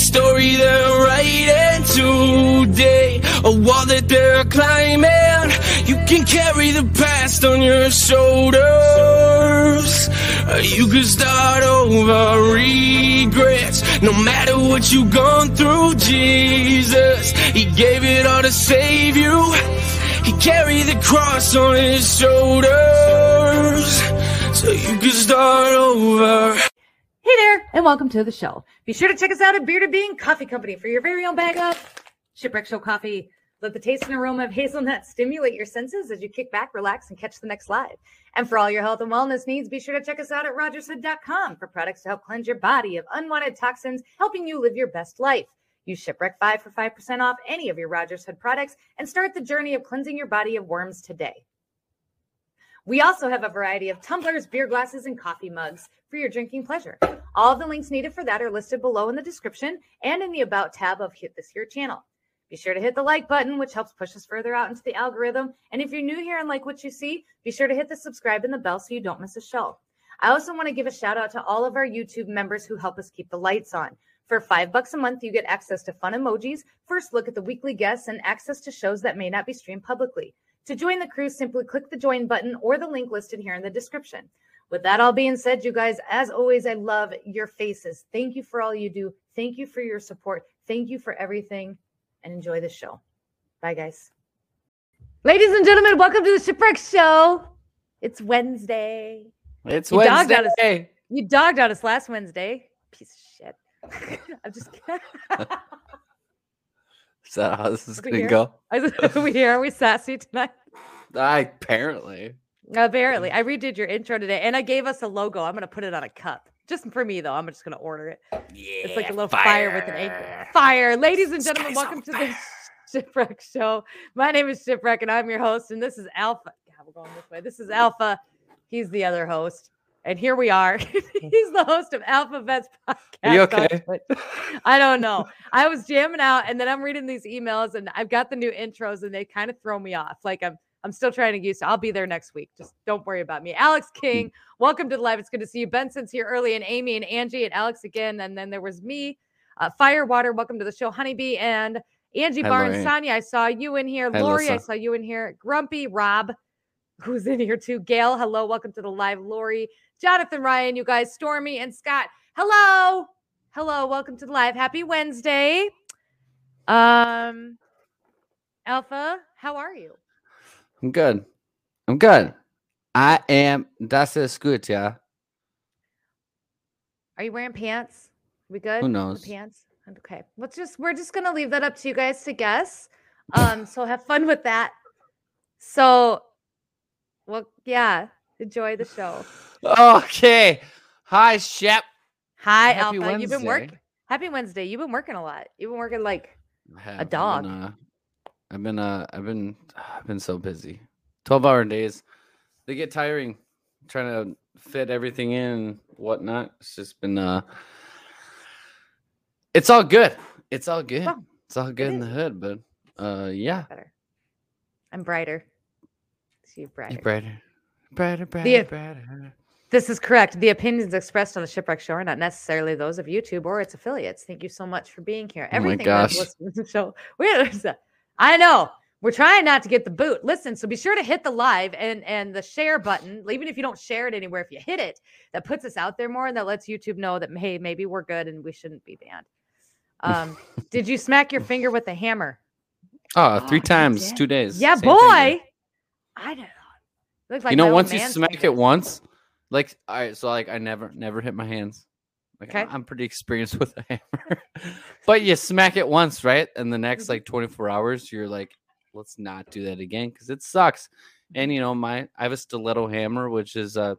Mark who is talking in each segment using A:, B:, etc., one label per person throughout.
A: story they're writing today, a wall that they're climbing. You can carry the past on your shoulders. You can start over regrets. No matter what you've gone through, Jesus, He gave it all to save you. He carried the cross on His shoulders. So you can start over.
B: And welcome to the show. Be sure to check us out at Bearded Bean Coffee Company for your very own bag of Shipwreck Show coffee. Let the taste and aroma of hazelnut stimulate your senses as you kick back, relax, and catch the next live. And for all your health and wellness needs, be sure to check us out at rogershood.com for products to help cleanse your body of unwanted toxins, helping you live your best life. Use Shipwreck 5 for 5% off any of your Rogers Hood products and start the journey of cleansing your body of worms today. We also have a variety of tumblers, beer glasses, and coffee mugs for your drinking pleasure. All the links needed for that are listed below in the description and in the About tab of Hit This Here channel. Be sure to hit the like button, which helps push us further out into the algorithm. And if you're new here and like what you see, be sure to hit the subscribe and the bell so you don't miss a show. I also want to give a shout out to all of our YouTube members who help us keep the lights on. For five bucks a month, you get access to fun emojis, first look at the weekly guests, and access to shows that may not be streamed publicly. To join the crew, simply click the join button or the link listed here in the description. With that all being said, you guys, as always, I love your faces. Thank you for all you do. Thank you for your support. Thank you for everything and enjoy the show. Bye, guys. Ladies and gentlemen, welcome to the Shipwreck Show. It's Wednesday.
C: It's
B: You dogged out
C: Wednesday.
B: You dogged out us last Wednesday. Piece of shit. I'm just kidding.
C: Is that how this is gonna go?
B: Are we here? Are we sassy tonight?
C: I apparently.
B: Apparently, mm. I redid your intro today, and I gave us a logo. I'm gonna put it on a cup, just for me though. I'm just gonna order it.
C: Yeah.
B: It's like a little fire, with an anchor. Fire, ladies and gentlemen, welcome to the Shipwreck Show. My name is Shipwreck, and I'm your host. And this is Alpha. God, we're going this way. This is Alpha. He's the other host, and here we are. He's the host of Alpha Vets podcast.
C: Are you okay?
B: I don't know. I was jamming out, and then I'm reading these emails, and I've got the new intros, and they kind of throw me off. Like I'm, I'm still trying to get used. To, I'll be there next week. Just don't worry about me. Alex King, welcome to the live. It's good to see you. Benson's here early, and Amy and Angie and Alex again, and then there was me, uh, Firewater. Welcome to the show, Honeybee and Angie
C: Hi,
B: Barnes.
C: Lori.
B: Sonia, I saw you in here.
C: Hi,
B: Lori, I saw you in here. Grumpy Rob, who's in here too. Gail, hello, welcome to the live. Lori, Jonathan, Ryan, you guys, Stormy and Scott, hello, hello, welcome to the live. Happy Wednesday. Um, Alpha, how are you?
C: I'm good. I'm good. I am. That's ist gut, yeah.
B: Are you wearing pants? We good?
C: Who knows?
B: pants. Okay. Let's just we're just gonna leave that up to you guys to guess. Um, so have fun with that. So well, yeah, enjoy the show.
C: Okay. Hi, Shep.
B: Hi,
C: Happy
B: Alpha. You've been working.
C: Wednesday.
B: Happy Wednesday. You've been working a lot. You've been working like
C: a
B: dog.
C: been, uh, I've been. Uh, I've been. I've been so busy. Twelve hour days. They get tiring. Trying to fit everything in, and whatnot. It's just been. Uh. It's all good. It's all good. It's all good in the hood, but uh, yeah.
B: better. I'm brighter. See you brighter.
C: You're brighter, brighter, brighter,
B: The-
C: brighter.
B: This is correct. The opinions expressed on the Shipwreck Show are not necessarily those of YouTube or its affiliates. Thank you so much for being here.
C: Oh my
B: Everything
C: gosh.
B: that's listed in the show. We're, I know. We're trying not to get the boot. Listen, so be sure to hit the live and and the share button. Even if you don't share it anywhere, if you hit it, that puts us out there more and that lets YouTube know that hey, maybe we're good and we shouldn't be banned. Um, did you smack your finger with a hammer?
C: Oh,
B: Oh,
C: three
B: you
C: times, two days.
B: Yeah,
C: same
B: boy.
C: finger.
B: I don't know. Looks like
C: you know, once you smack
B: finger.
C: it once, like all right, so like I never never hit my hands. Like
B: Okay.
C: I'm, pretty experienced with a hammer. but you smack it once, right? And the next
B: Mm-hmm.
C: like 24 hours, you're like, let's not do that again because it sucks.
B: Mm-hmm.
C: And you know, my I have a stiletto hammer, which is uh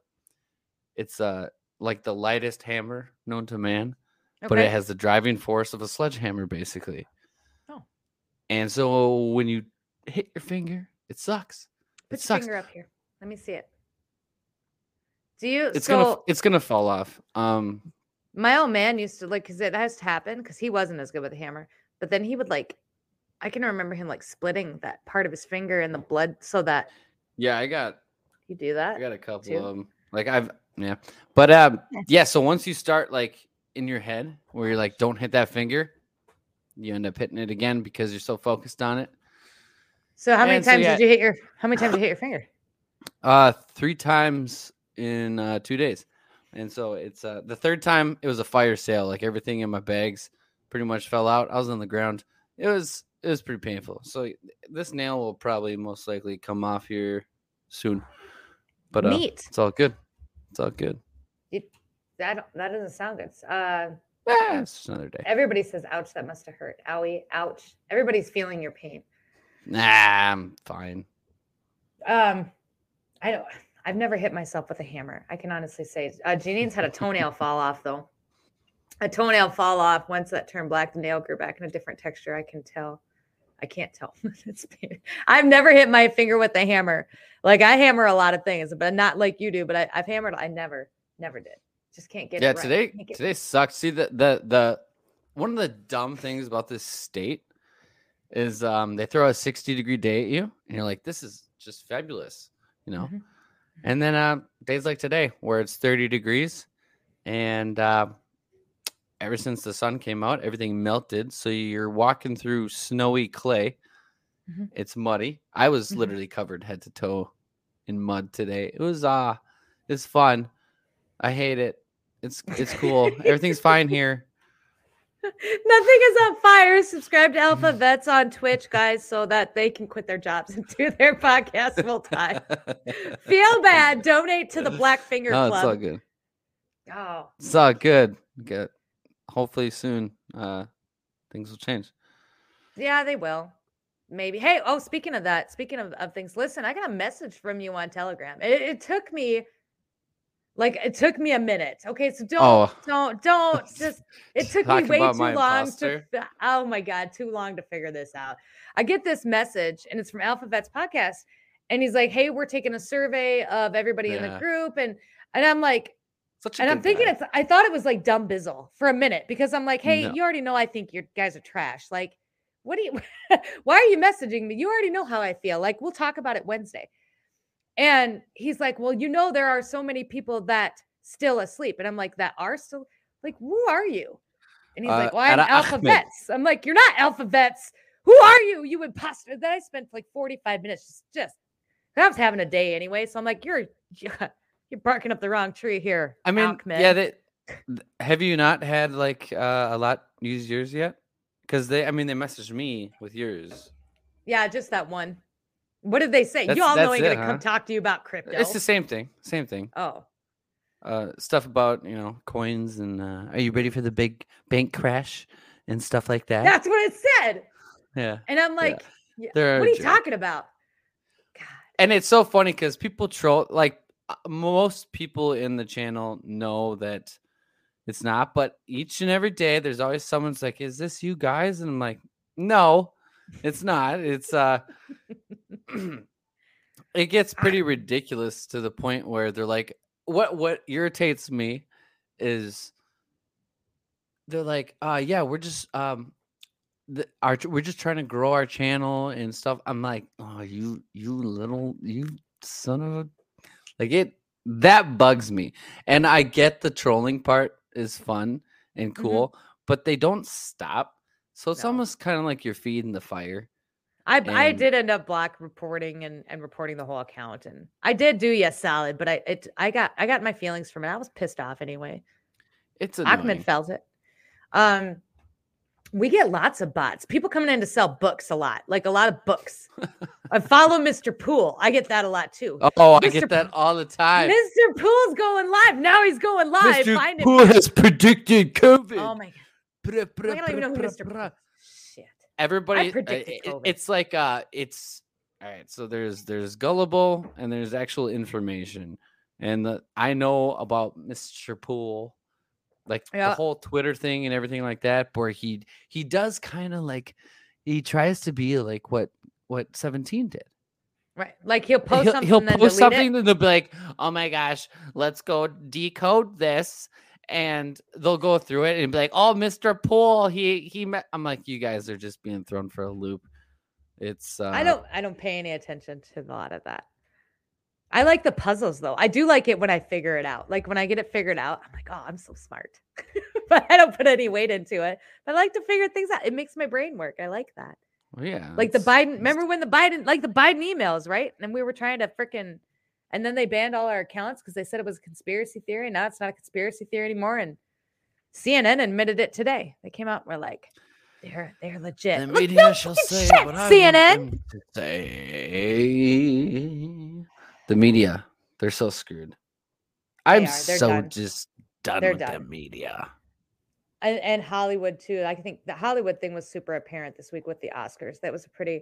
C: it's uh like the lightest hammer known to man, but it has the driving force of a sledgehammer, basically.
B: Oh.
C: And so when you hit your finger, it sucks.
B: Put
C: it
B: your
C: sucks.
B: finger up here. Let me see it. Do you?
C: It's
B: so
C: gonna it's gonna fall off. Um
B: my old man used to like because it has to happen because he wasn't as good with a hammer, but then he would like. I can remember him like splitting that part of his finger and the blood so that
C: yeah, I got
B: you do that.
C: I got a couple
B: too?
C: of them. Like I've yeah, but um
B: Yeah.
C: So once you start like in your head where you're like, don't hit that finger. You end up hitting it again because you're so focused on it.
B: So how many
C: And so,
B: times
C: yeah.
B: did you hit your how many times did you hit your finger?
C: Uh, three times in uh, two days, and so it's uh, the third time. It was a fire sale. Like everything in my bags pretty much fell out. I was on the ground. It was it was pretty painful. So this nail will probably most likely come off here soon. But uh,
B: Neat.
C: it's all good. It's all good.
B: That that doesn't sound good. Uh
C: Ah, it's just another day.
B: everybody says ouch, that must have hurt. Owie, ouch. Everybody's feeling your pain.
C: Nah, I'm fine.
B: Um I don't I've never hit myself with a hammer. I can honestly say uh Janine's had a toenail fall off though. A toenail fall off once that turned black, the nail grew back in a different texture. I can tell. I can't tell. it's. I've never hit my finger with a hammer. Like I hammer a lot of things, but not like you do. But I, I've hammered. I never, never did. Just can't get
C: yeah,
B: it right.
C: today today sucks. See the the the one of the dumb things about this state is um they throw a 60 degree day at you and you're like, this is just fabulous, you know.
B: Mhm.
C: And then uh days like today where it's 30 degrees and uh ever since the sun came out, everything melted. So you're walking through snowy clay.
B: Mhm.
C: It's muddy. I was
B: Mhm.
C: literally covered head to toe in mud today. It was uh it's fun. I hate it. It's it's cool. Everything's fine here.
B: Nothing is on fire. Subscribe to Alpha Vets on Twitch, guys, so that they can quit their jobs and do their podcast full time. Feel bad. Donate to the Black Finger
C: no, it's all good.
B: Oh,
C: It's all good. Good. Hopefully soon, uh, things will change.
B: yeah, they will. Maybe. Hey, oh, speaking of that, speaking of, of things, listen, I got a message from you on Telegram. It, it took me like it took me a minute. Okay, so don't
C: Oh.
B: don't don't just it took me way too long
C: imposter.
B: to oh my god, too long to figure this out. I get this message and it's from Alpha Vets podcast and he's like, "Hey, we're taking a survey of everybody in the group." And and I'm like,
C: Such a
B: and I'm thinking
C: guy.
B: it's I thought it was like dumb bizzle for a minute because I'm like, hey,
C: No.
B: you already know I think your guys are trash. Like, what do you why are you messaging me? You already know how I feel. Like, we'll talk about it Wednesday. And he's like, Well, you know, there are so many people that still asleep. And I'm like, that are still like, who are you? And he's
C: Uh,
B: like, Well, I'm
C: Ana
B: Alpha
C: Ahmed.
B: I'm like, You're not alphabets. Who are you? You imposter. Then I spent like 45 minutes just, just I was having a day anyway. So I'm like, You're you're barking up the wrong tree here.
C: I mean,
B: Ahmed."
C: yeah. They, have you not had like uh, a lot use yours yet? Because they, I mean, they messaged me with yours.
B: Yeah, just that one. What did they say?
C: That's-
B: you all know ain't
C: it,
B: gonna come talk to you about crypto.
C: It's the same thing. Same thing.
B: oh,
C: Uh, stuff about you know coins and uh, are you ready for the big bank crash and stuff like that?
B: that's what it said.
C: Yeah.
B: And I'm like, yeah,
C: They're
B: what are you talking about? God.
C: and it's so funny because people troll like uh, most people in the channel know that it's not but each and every day there's always someone's like is this you guys and i'm like no it's not it's uh it gets pretty ridiculous to the point where they're like what what irritates me is they're like uh yeah we're just um the, our we're just trying to grow our channel and stuff i'm like oh you you little you son of a like it that bugs me and i get the trolling part is fun and
B: Mhm.
C: cool but they don't stop so it's
B: No.
C: almost kind of like you're feeding the fire
B: I I did end up block reporting and, and reporting the whole account, and I did do yes solid, but I it I got I got my feelings from it. I was pissed off anyway.
C: it's annoying.
B: Ahmed felt it. Um, we get lots of bots. People coming in to sell books a lot, like a lot of books. I follow Mr. Pool. I get that a lot too.
C: oh i
B: Mr.
C: get that all the time
B: Mr. Pool's going live. Now he's going live.
C: Mr.
B: Find.
C: Poole has predicted covid
B: Oh my god.
C: Bra, bra,
B: I don't even know who
C: bra,
B: Mr.
C: bra.
B: Shit.
C: everybody uh,
B: predicted
C: it- it's like uh it's all right so there's there's gullible and there's actual information and the, i know about mr pool like
B: Yeah.
C: the whole twitter thing and everything like that where he he does kind of like he tries to be like what what 17 did
B: Right. Like he'll post
C: he'll,
B: something
C: he'll
B: and then
C: post something
B: it.
C: and they'll be like oh my gosh let's go decode this and they'll go through it and be like oh mr pool he he met i'm like you guys are just being thrown for a loop it's uh
B: I don't I don't pay any attention to a lot of that. I like the puzzles though. I do like it when I figure it out. Like when I get it figured out, I'm like, oh, I'm so smart. but I don't put any weight into it. I like to figure things out. It makes my brain work. I like that.
C: Well, yeah.
B: Like the Biden, remember when the Biden, like the Biden emails, right? And we were trying to freaking, and then they banned all our accounts because they said it was a conspiracy theory. Now it's not a conspiracy theory anymore. And CNN admitted it today. They came out and were like, they're they're legit.
C: The media
B: "No
C: shall say
B: shit,
C: what I
B: CNN.
C: want them to say. The media, they're so screwed. I'm. So
B: done.
C: just done
B: They're
C: with the media.
B: and, and Hollywood too. I think the Hollywood thing was super apparent this week with the Oscars. That was a pretty.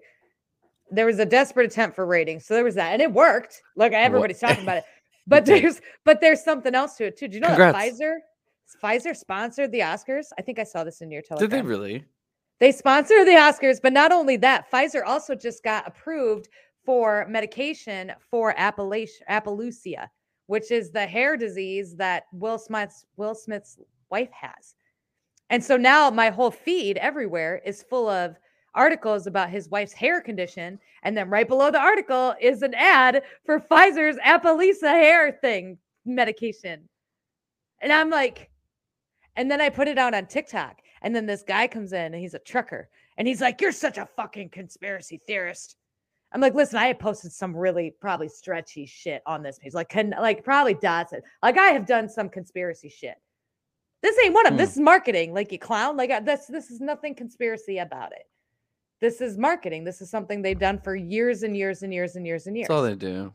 B: There was a desperate attempt for ratings, so there was that, and it worked. Like everybody's talking about it, but there's but there's something else to it too. Do you know
C: Congrats.
B: that Pfizer Pfizer sponsored the Oscars? I think I saw this in your
C: television.
B: Did
C: they really?
B: They sponsor the Oscars, but not only that, Pfizer also just got approved for medication for Appalachia, Appalucia, which is the hair disease that Will Smith's Will Smith's wife has. And so now my whole feed everywhere is full of articles about his wife's hair condition, and then right below the article is an ad for Pfizer's Appaloosa hair thing medication. And I'm like, and then I put it out on TikTok. And then this guy comes in and he's a trucker. And he's like, You're such a fucking conspiracy theorist. I'm like, listen, I have posted some really probably stretchy shit on this page. Like, can like probably dots it. Like, I have done some conspiracy shit. This ain't one of
C: Hmm.
B: this is marketing, like you clown. Like I- this, this is nothing conspiracy about it. This is marketing. This is something they've done for years and years and years and years and years.
C: That's all they do.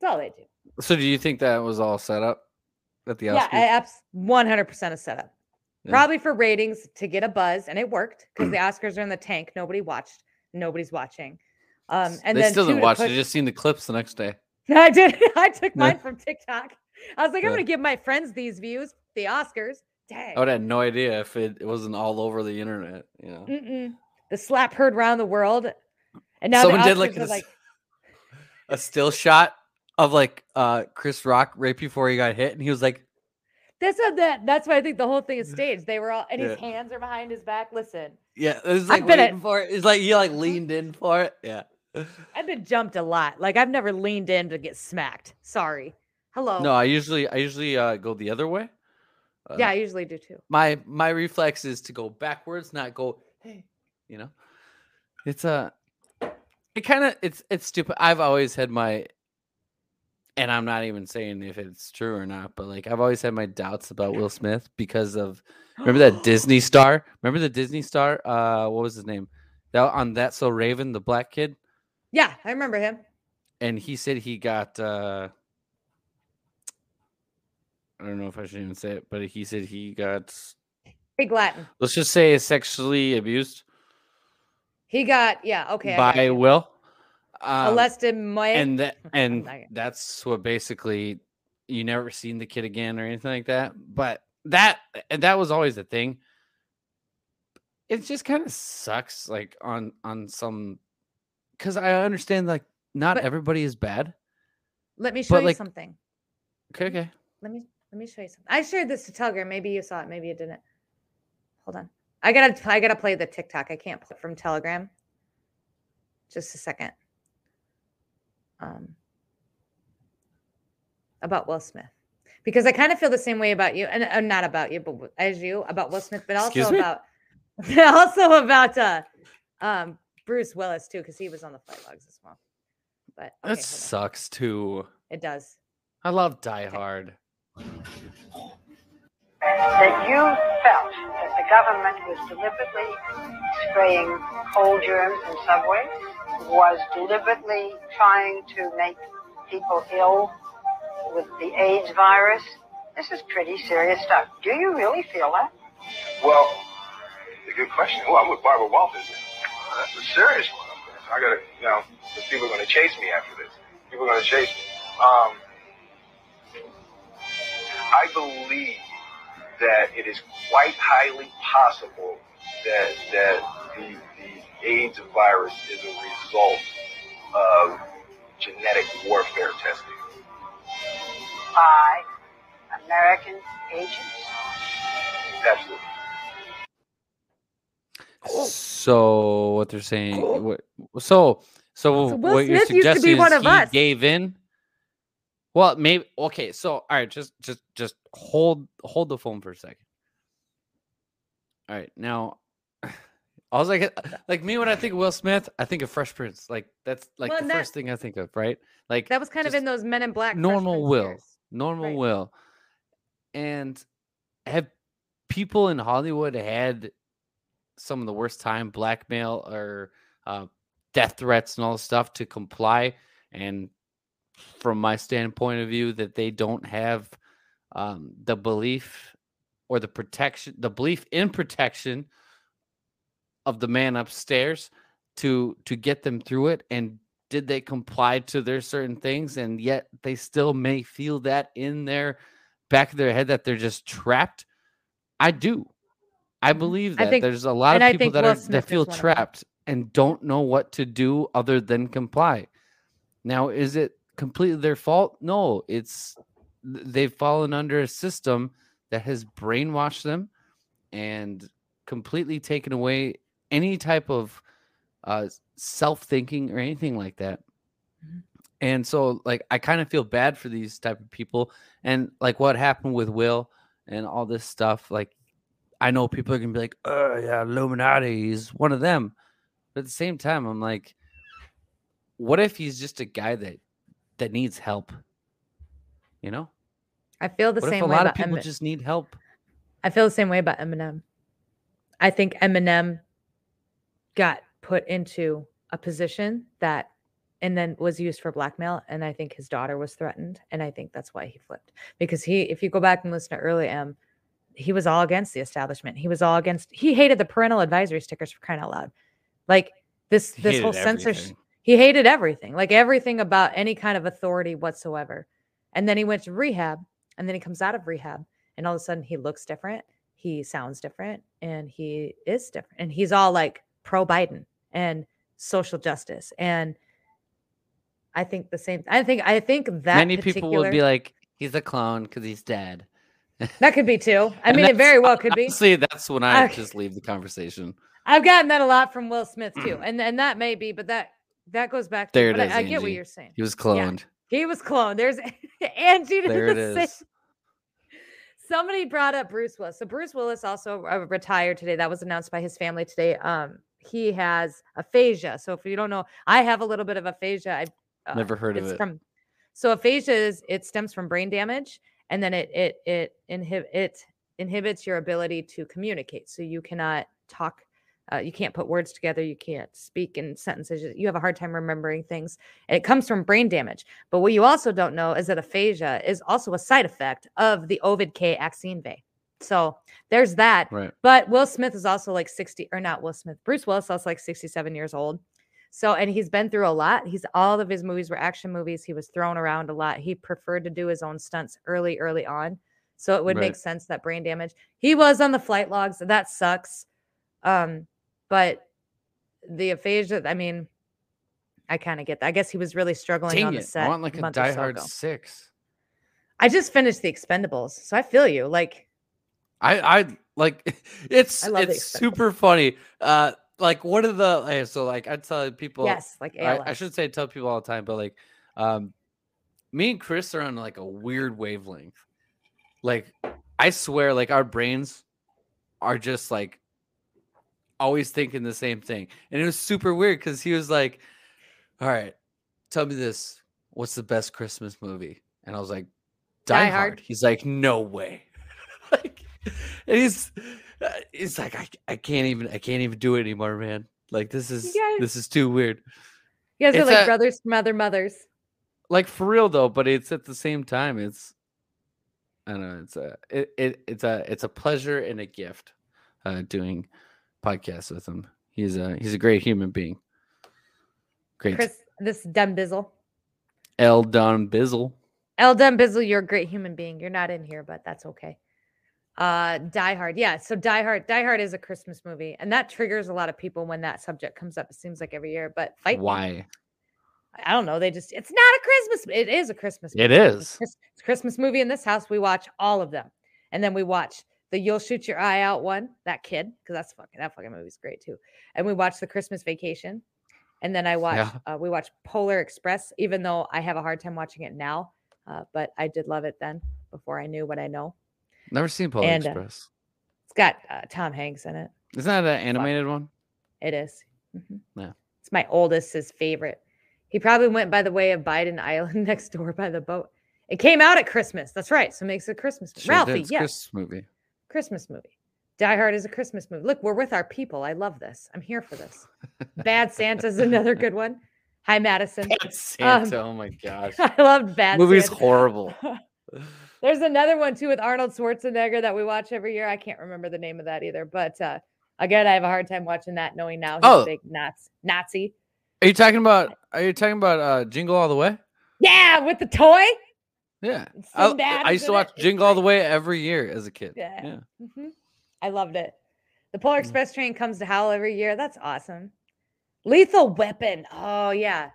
B: That's all they do.
C: So do you think that was all set up at the
B: Yeah,
C: Oscars?
B: I abs- 100% a setup.
C: Yeah.
B: Probably for ratings to get a buzz, and it worked because the Oscars are in the tank. Nobody watched. Nobody's watching. Um, and
C: they
B: then
C: still didn't watch.
B: push-
C: They just seen the clips the next day.
B: I did. I took mine from TikTok. I was like, I'm
C: Yeah.
B: gonna give my friends these views. The Oscars. Dang.
C: I would have no idea if it, it wasn't all over the internet. You know,
B: Mm-mm. The slap heard around the world, and now
C: someone did like a,
B: like,
C: a still shot of like uh Chris Rock right before he got hit, and he was like,
B: that's what that. That's why I think the whole thing is staged. They were all, and his
C: Yeah.
B: hands are behind his back. Listen,
C: "Yeah, it was
B: I've
C: like
B: been at-
C: waiting for it." It's like he like leaned in for it. Yeah.
B: I've been jumped a lot. Like I've never leaned in to get smacked. Sorry. Hello.
C: No, I usually I usually uh go the other way. Uh,
B: yeah, I usually do too.
C: my my reflex is to go backwards, not go hey, you know. It's a it kind of it's it's stupid. I've always had my and I'm not even saying if it's true or not, but like I've always had my doubts about Will Smith because of remember that Disney star? Remember the Disney star? Uh what was his name? That on that so Raven, the black kid,
B: Yeah, I remember him.
C: and he said he got uh I don't know if I should even say it, but he said he got
B: Big Latin.
C: let's just say sexually abused
B: He got yeah okay.
C: By. Will. Um,
B: Molested my
C: and that and that's what basically you never seen the kid again or anything like that. But that and that was always the thing. It just kind of sucks, like on on some, because I understand like not
B: But-
C: everybody is bad.
B: Let me show you
C: like-
B: something.
C: Okay, okay.
B: Let me let me show you something. I shared this to Telegram. Maybe you saw it. Maybe you didn't. Hold on. I gotta I gotta play the TikTok. I can't play it from Telegram. Just a second. Um, about Will Smith, because I kind of feel the same way about you, and uh, not about you, but as you about Will Smith, but also about also about uh, um, Bruce Willis too, because he was on the flight logs as well. But okay,
C: That
B: on.
C: sucks too.
B: it does.
C: I love Die Hard.
D: That you felt that the government was deliberately spraying cold germs in subways, was deliberately trying to make people ill with the AIDS virus. This is pretty serious stuff. Do you really feel that?
E: Well, a good question. Well, I'm with Barbara Walters. Uh, That's a serious one. I gotta, you know, 'cause people are gonna chase me after this. People are gonna chase me. Um, I believe that it is quite highly possible that that the, the AIDS virus is a result of genetic warfare testing.
D: By American agents?
E: Absolutely.
C: So what they're saying? What, so so,
B: So Will
C: what you're
B: Smith used to be
C: suggesting
B: one
C: is
B: of
C: he
B: us.
C: gave in. Well, maybe okay. So all right, just just just hold hold the phone for a second. All right, now, I was like like me when I think of Will Smith, I think of Fresh Prince. Like that's like
B: Well,
C: the
B: that-
C: first thing I think of, right? Like
B: That was kind of in those Men in Black.
C: Normal Will,
B: years.
C: normal
B: Right.
C: Will, and have people in Hollywood had some of the worst time blackmail or uh, death threats and all this stuff to comply and from my standpoint of view that they don't have um, the belief or the protection the belief in protection of the man upstairs to to get them through it. And did they comply to their certain things? And yet they still may feel that in their back of their head that they're just trapped? I do. I believe
B: Mm-hmm. I
C: that.
B: think-
C: there's a lot of people that
B: Will
C: are
B: Smith
C: that feel
B: one of them.
C: trapped and don't know what to do other than comply. Now is it completely their fault? No it's they've fallen under a system that has brainwashed them and completely taken away any type of uh, self-thinking or anything like that.
B: Mhm.
C: and so like i kind of feel bad for these type of people and like what happened with will and all this stuff like i know people are gonna be like oh yeah illuminati is one of them. But at the same time i'm like what if he's just a guy that that needs help you know
B: I feel the
C: what if
B: same
C: a
B: way
C: lot of people just need help
B: I feel the same way about Eminem. I think Eminem got put into a position that and then was used for blackmail and I think his daughter was threatened and I think that's why he flipped because he if you go back and listen to early M he was all against the establishment. He was all against he hated the parental advisory stickers for crying out loud. Like this
C: He
B: this whole censorship. He hated everything, like everything about any kind of authority whatsoever. And then he went to rehab, and then he comes out of rehab, and all of a sudden he looks different, he sounds different, and he is different. And he's all like pro Biden and social justice. And I think the same. I think I think that
C: many people will be like he's a clone because he's dead
B: that could be too. I mean, it very well could be.
C: See, that's when i
B: Okay.
C: just leave the conversation
B: I've gotten that a lot from Will Smith too, and and that may be, but that that goes back. To,
C: There it
B: but
C: is,
B: I, I get what you're saying.
C: he was cloned
B: He was cloned. There's Angie
C: there it
B: the
C: is
B: Somebody brought up Bruce Willis. So Bruce Willis also retired today. That was announced by his family today. Um, he has aphasia. So if you don't know, I have a little bit of aphasia. I uh,
C: Never heard of it.
B: From so aphasia is it stems from brain damage, and then it it it inhib it inhibits your ability to communicate. So you cannot talk. Uh, you can't put words together. You can't speak in sentences. You have a hard time remembering things. And it comes from brain damage. But what you also don't know is that aphasia is also a side effect of the Ovid K vaccine V. So there's that.
C: right
B: But Will Smith is also like 60, or not Will Smith, Bruce Willis is also like 67 years old. So, and he's been through a lot. He's all of his movies were action movies. He was thrown around a lot. He preferred to do his own stunts early, early on. So it would make sense that brain damage. He was on the flight logs. That sucks. Um, but the aphasia, I mean, I kind of get that. I guess he was really struggling
C: Dang
B: on the
C: it.
B: set.
C: i want like a
B: or
C: die
B: so
C: hard
B: ago.
C: 6
B: I just finished the Expendables, so I feel you. Like,
C: I I like it's
B: I
C: it's super funny. Uh like one of the so like I tell people
B: yes, like
C: I. I should say tell people all the time, but like um me and Chris are on like a weird wavelength. Like I swear, like our brains are just like always thinking the same thing. And it was super weird because he was like, All right, tell me this. What's the best Christmas movie? And I was like, Die,
B: Die
C: Hard.
B: Hard.
C: He's like, No way. like and he's uh, it's like I, I can't even I can't even do it anymore, man. Like this is
B: guys-
C: this is too weird.
B: you guys are like
C: a-
B: brothers from other mothers.
C: Like for real though, but it's at the same time it's I don't know, it's a it, it it's a it's a pleasure and a gift uh doing podcasts with him. He's a he's a great human being. Great
B: Chris, this dumb bizzle.
C: L Don Bizzle.
B: El Dumb Bizzle, you're a great human being. You're not in here, but that's okay. Uh Die Hard. Yeah, so Die Hard, Die Hard is a Christmas movie, and that triggers a lot of people when that subject comes up. It seems like every year, but fight me.
C: Why?
B: I don't know. They just it's not a Christmas. It is a Christmas. Movie. It's It's a Christmas movie in this house. We watch all of them, and then we watch the "You'll Shoot Your Eye Out" one. That kid, because that's fucking that fucking movie's great too. And we watched the Christmas Vacation, and then I watch
C: Yeah.
B: uh, we watch Polar Express. Even though I have a hard time watching it now, uh, but I did love it then before I knew what I know.
C: Never seen Polar
B: And, uh,
C: Express.
B: It's got uh, Tom Hanks in it.
C: Isn't that an animated one?
B: It is. Mhm.
C: Yeah.
B: It's my oldest's favorite. He probably went by the way of Biden Island next door by the boat. It came out at Christmas. That's right. So it makes it a Christmas.
C: Sure.
B: Ralphie, yes.
C: Christmas movie.
B: Christmas movie. Die Hard is a Christmas movie. Look, we're with our people. I love this. I'm here for this. Bad Santa's another good one. Hi, Madison.
C: Bad Santa. oh my gosh.
B: I loved Bad
C: Movie's
B: Santa.
C: horrible.
B: There's another one too with Arnold Schwarzenegger that we watch every year. I can't remember the name of that either. But uh, again, I have a hard time watching that, knowing now he's
C: Oh.
B: a big Nazi. Nazi.
C: Are you talking about? Are you talking about uh, Jingle All the Way?
B: Yeah, with the toy.
C: Yeah, I,
B: Sinbad
C: I
B: is
C: used to
B: in it.
C: watch Jingle All the. Way every year as a kid.
B: Yeah.
C: yeah.
B: hmm I loved it. The Polar
C: Mm.
B: Express train comes to Howl every year. That's awesome. Lethal Weapon. Oh yeah,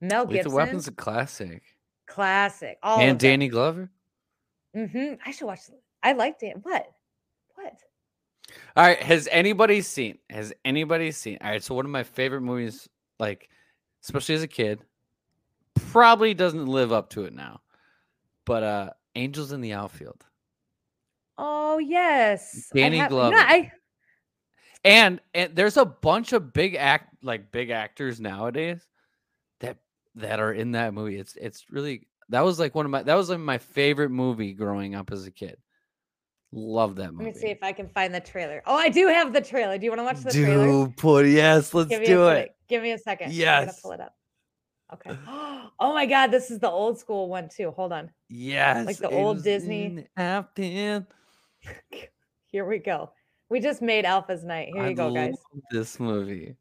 B: Mel
C: Lethal
B: Gibson.
C: Weapon's a classic.
B: classic. All
C: and Danny Glover.
B: Mm-hmm. I should watch. I liked it. What? What?
C: All right. Has anybody seen? Has anybody seen? All right. So one of my favorite movies, like especially as a kid, probably doesn't live up to it now. But uh Angels in the Outfield.
B: Oh yes,
C: Danny
B: have- no,
C: Glover.
B: I,
C: And and there's a bunch of big act like big actors nowadays that that are in that movie. It's it's really that was like one of my that was like my favorite movie growing up as a kid. Love that movie.
B: let me see if I can find the trailer. Oh, I do have the trailer. Do you want to watch the trailer?
C: Dude, put yes, let's do it.
B: second. Give me a second. I'm gonna
C: Yes.
B: pull it up. Okay. Oh my God, this is the old school one too. Hold on.
C: Yes, Like
B: the old Disney-
C: in.
B: Here we go. We just made Alpha's night. Here
C: I
B: you go, guys.
C: This movie.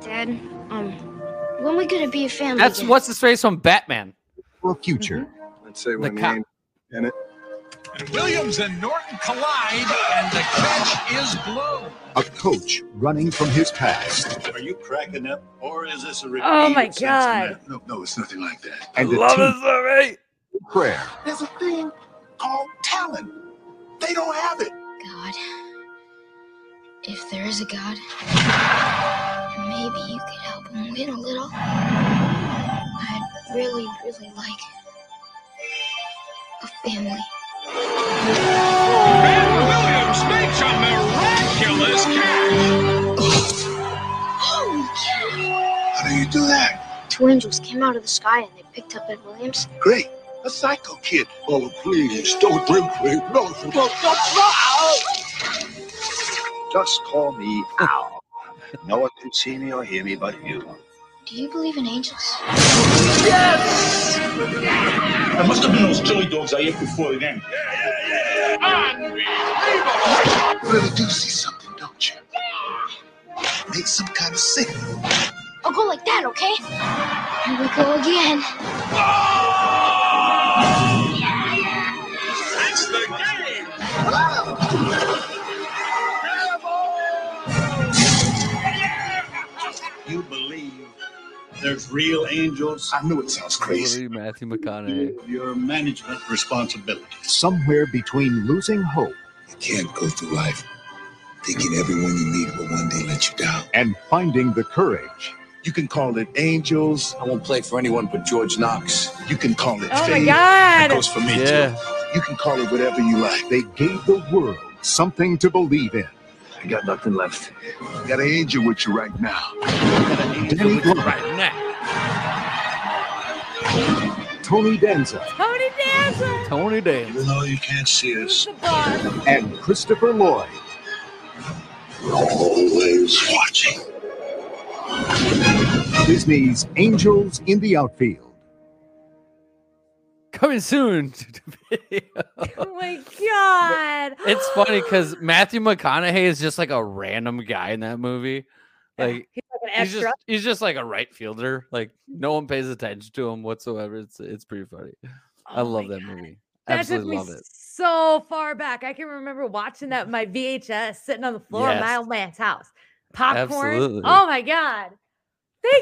F: Dad, um, when we gonna be a family?
C: That's
F: again?
C: what's the face from Batman.
G: for future.
E: Let's say
C: The
E: when
C: cop.
E: ain't in it.
H: And Williams and Norton collide, and the catch is blown.
G: A coach running from his past.
H: Are you cracking up, or is this a repeat?
B: Oh my? God.
H: No, no, it's nothing like that.
G: And a
C: love
G: team
C: this movie.
G: prayer.
H: There's a thing called talent. They don't have it.
F: God. If there is a God, maybe you could help him win a little. I'd really, really like a family.
H: Ben Williams makes a miraculous catch.
F: Holy cow!
H: How do you do that?
F: Two angels came out of the sky and they picked up Ed Williams.
H: Great. A psycho kid. Oh, please, don't drink me. No, no, no, no.
I: Just call me Al. No one can see me or hear me but you.
F: Do you believe in angels? Yes!
H: That must have been those chili dogs I ate before the game. Yeah, yeah, yeah. Unbelievable. You really do see something, don't you? Yeah. Make some kind of signal.
F: I'll go like that, okay? Here we go again. Oh! Yeah, yeah.
H: That's the game. You believe there's real angels? I know it sounds crazy.
C: Matthew McConaughey.
H: Your management responsibility.
G: Somewhere between losing hope
H: You can't go through life thinking everyone you meet will one day let you down.
G: and finding the courage
H: You can call it angels.
I: I won't play for anyone but George Knox.
H: You can call it
B: Oh my
H: fate. That goes for me
C: Yeah.
H: too. You can call it whatever you like.
G: they gave the world something to believe in.
I: I got nothing left.
H: You got an angel with you right now.
G: Danny Glover,
C: Right now.
G: Tony Danza,
B: Tony Danza.
C: Tony Dance.
H: Even though you can't see us,
G: and Christopher Lloyd.
H: we're always watching.
G: Disney's Angels in the Outfield.
C: Coming soon.
B: Oh my God.
C: it's funny because Matthew McConaughey is just like a random guy in that movie. Like
B: He's like an
C: he's just he's just like a right fielder. Like no one pays attention to him whatsoever. It's it's pretty funny. I
B: Oh
C: love that
B: God.
C: movie.
B: That took me
C: love it.
B: so far back. I can remember watching that my VHS sitting on the floor of my old man's house. Popcorn.
C: Absolutely.
B: Oh my god!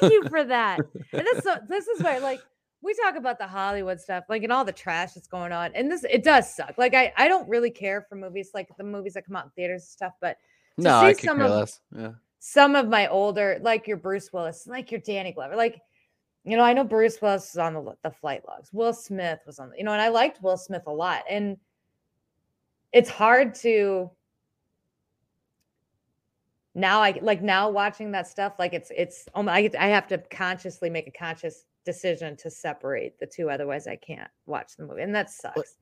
B: Thank you for that. and this so this is where like we talk about the Hollywood stuff, like and all the trash that's going on, and this it does suck. Like I I don't really care for movies like the movies that come out in theaters and stuff, but to
C: No,
B: see
C: I
B: some of-
C: less. Yeah.
B: some of my older, like your Bruce Willis, like your Danny Glover, like you know, I know Bruce Willis was on the the flight logs. Will Smith was on, the, you know, and I liked Will Smith a lot. And it's hard to now I like now watching that stuff like it's it's um, I I have to consciously make a conscious decision to separate the two otherwise I can't watch the movie and that sucks.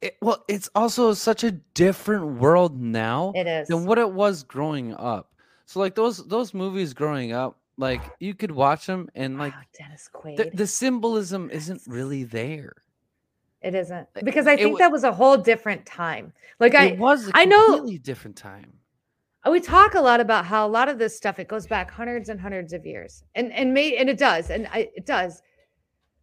C: It, well, it's also such a different world now
B: It is.
C: than what it was growing up. So like those those movies growing up, like you could watch them and like
B: Wow, Dennis Quaid.
C: the, the symbolism isn't really there.
B: it isn't because I think
C: wa-
B: that was a whole different time. Like I
C: it was
B: I know-
C: completely different time.
B: Uh, we talk a lot about how a lot of this stuff it goes back hundreds and hundreds of years and and may and it does and I, it does.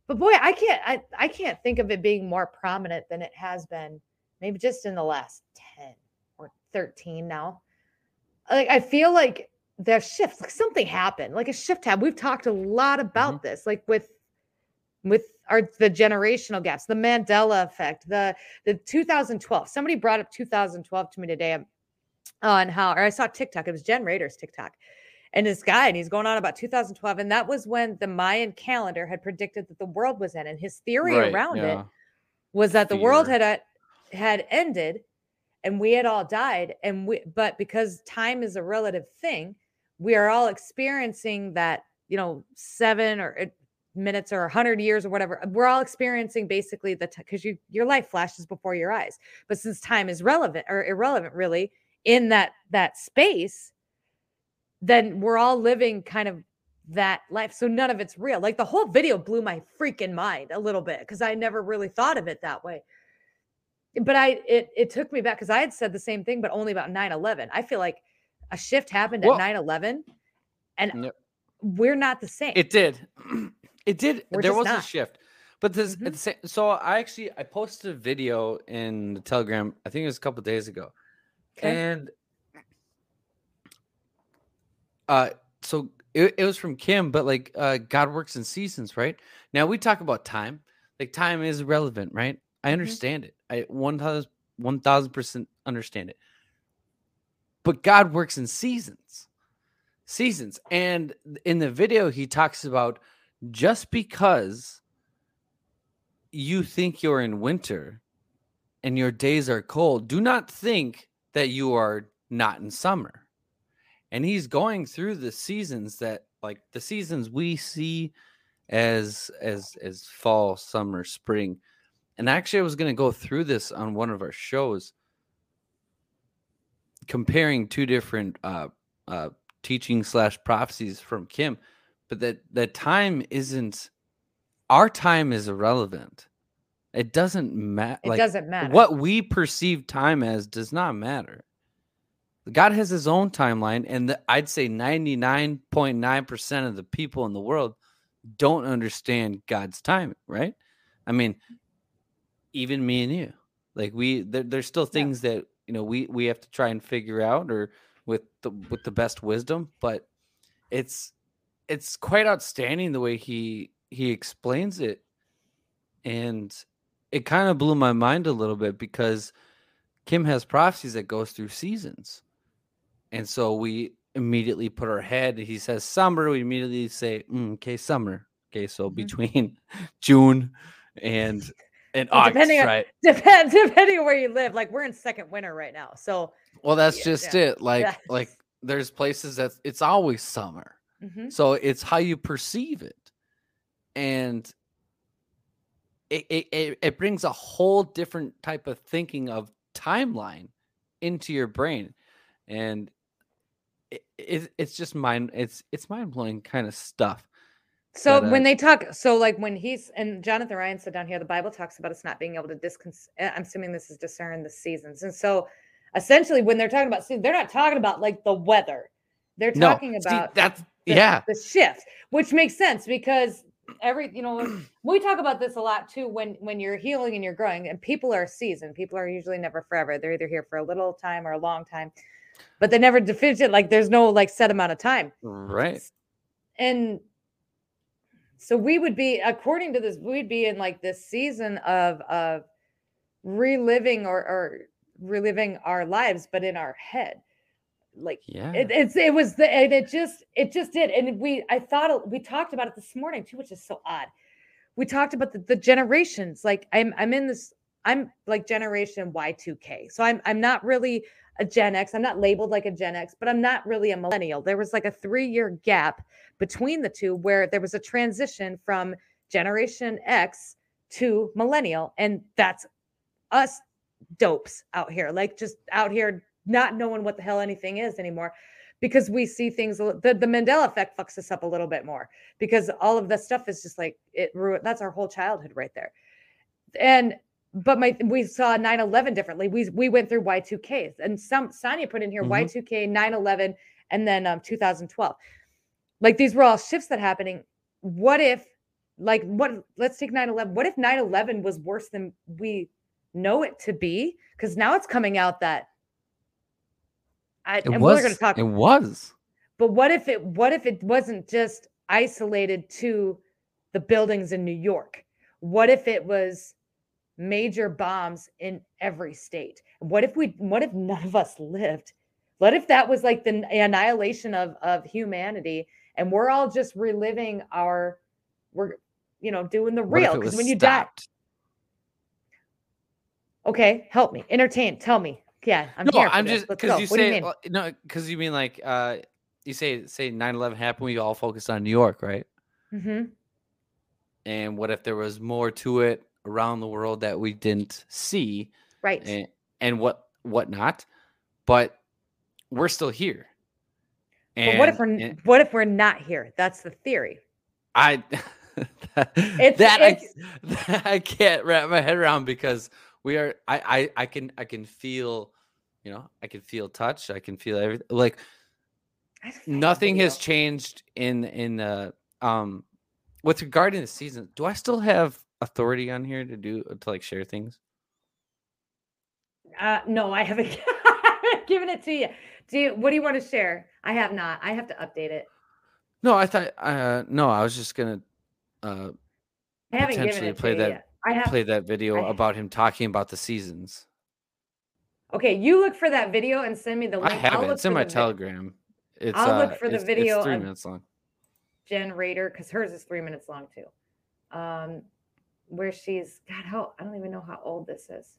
B: But boy i can't I, I can't think of it being more prominent than it has been maybe just in the last 10 or 13 now. Like i feel like there's shifts like something happened like a shift happened we've talked a lot about this like with with our the generational gaps the mandela effect the the 2012 somebody brought up 2012 to me today um, on how, or I saw TikTok. It was Jen Rader's TikTok, and this guy, and he's going on about 2012, and that was when the Mayan calendar had predicted that the world was in, and his theory
C: Right,
B: around it was that the world had uh, had ended, and we had all died, and we, but because time is a relative thing, we are all experiencing that, you know, seven or uh, minutes or 100 years or whatever we're all experiencing basically the because you your life flashes before your eyes but since time is relevant or irrelevant really in that that space then we're all living kind of that life so none of it's real like the whole video blew my freaking mind a little bit because i never really thought of it that way but i it, it took me back because i had said the same thing but only about 9-11 i feel like a shift happened at 9-11 and
C: Yep.
B: we're not the same
C: It did. It did.
B: We're
C: there was a shift. But this
B: Mhm.
C: at the same, so I actually I posted a video in the Telegram, I think it was a couple days ago.
B: Okay.
C: And uh so it, it was from Kim, but like uh God works in seasons, right? Now we talk about time. Like time is relevant, right? I understand it. I one thousand one thousand percent understand it. But God works in seasons. Seasons. And in the video, he talks about just because you think you're in winter and your days are cold, do not think that you are not in summer. And he's going through the seasons that like the seasons we see as as as fall, summer, spring. And actually I was going to go through this on one of our shows comparing two different uh uh teaching slash prophecies from Kim, but that that time isn't our time is irrelevant. It doesn't matter.
B: It doesn't matter.
C: What we perceive time as does not matter. God has his own timeline, and the, I'd say 99.9% of the people in the world don't understand God's timing, right? I mean, even me and you, like we, there, there's still things that you know we we have to try and figure out, or with the with the best wisdom. But it's it's quite outstanding the way he he explains it, and it kind of blew my mind a little bit because Kim has prophecies that goes through seasons, and so we immediately put our head. He says summer, we immediately say, "Mm, okay, summer. Okay, so
B: Mhm.
C: between June and and
B: Well,
C: August,
B: depending on-
C: right?
B: Depends depending on where you live. Like we're in second winter right now. So
C: Well, that's
B: Yeah,
C: just
B: yeah,
C: it. Like like there's places that it's always summer.
B: mhm.
C: So it's how you perceive it. And it, it, it, brings a whole different type of thinking of timeline into your brain. And it, it, it's just mind it's it's mind blowing kind of stuff.
B: So
C: But, uh,
B: when they talk, so like when he's and Jonathan Ryan said down here, the Bible talks about us not being able to discon. I'm assuming this is discern the seasons, and so essentially when they're talking about seasons, they're not talking about like the weather. They're
C: No,
B: talking
C: see,
B: about
C: that's
B: the,
C: yeah.
B: the shift, which makes sense because every you know we talk about this a lot too when when you're healing and you're growing, and people are seasoned. People are usually never forever. They're either here for a little time or a long time, but they never definitive. Like there's no like set amount of time.
C: Right.
B: and so we would be according to this we'd be in like this season of of reliving or or reliving our lives but in our head like
C: Yeah.
B: it, it's it was the and it just it just did and we i thought we talked about it this morning too which is so odd we talked about the, the generations like i'm i'm in this i'm like generation y2k so i'm i'm not really a Gen X. I'm not labeled like a Gen X, but I'm not really a millennial. There was like a three year gap between the two where there was a transition from Generation X to millennial. And that's us dopes out here, like just out here not knowing what the hell anything is anymore because we see things the, the Mandela effect fucks us up a little bit more because all of that stuff is just like it ruined that's our whole childhood right there. And but my we saw 9-11 differently. We we went through Y2K and some Sonia put in here
C: Mhm.
B: Y2K, 9-11, and then um 2012. Like these were all shifts that happening. What if like what let's take 9-11. What if 9-11 was worse than we know it to be? Because now it's coming out that I,
C: It
B: and
C: was.
B: we're going to talk
C: It was.
B: but what if it what if it wasn't just isolated to the buildings in New York? What if it was major bombs in every state? What if we what if none of us lived? What if that was like the annihilation of of humanity and we're all just reliving our we're you know doing the real because when you die okay help me entertain tell me yeah i'm
C: no, I'm just because you
B: what
C: say
B: you
C: well, no, because you mean like uh, you say say 9/11 happened, we all focused on New York, right?
B: hmm
C: And what if there was more to it around the world that we didn't see,
B: right
C: and and what not? But we're still here.
B: but what if we're
C: and
B: what if we're not here that's the theory
C: I that,
B: It's-
C: that I,
B: it's-
C: that I can't wrap my head around because we are I, I I can I can feel you know I can feel touch I can feel everything like
B: I just find that
C: nothing has changed in in uh um with regard to the season do I still have authority on here to do to like share things
B: Uh, no, I haven't given it to you. Do you, what do you want to share? I have not. I have to update it.
C: no I thought uh no I was just gonna uh
B: I haven't given it to
C: play that-
B: yet. I have.
C: play that video
B: I-
C: about him talking about the seasons
B: Okay, you look for that video and send me the
C: I
B: link.
C: have
B: I'll
C: it it's in my telegram it's
B: I'll look
C: uh,
B: for the
C: it's-
B: video
C: it's three minutes long
B: generator because hers is three minutes long too. Um, where she's God, how I don't even know how old this is.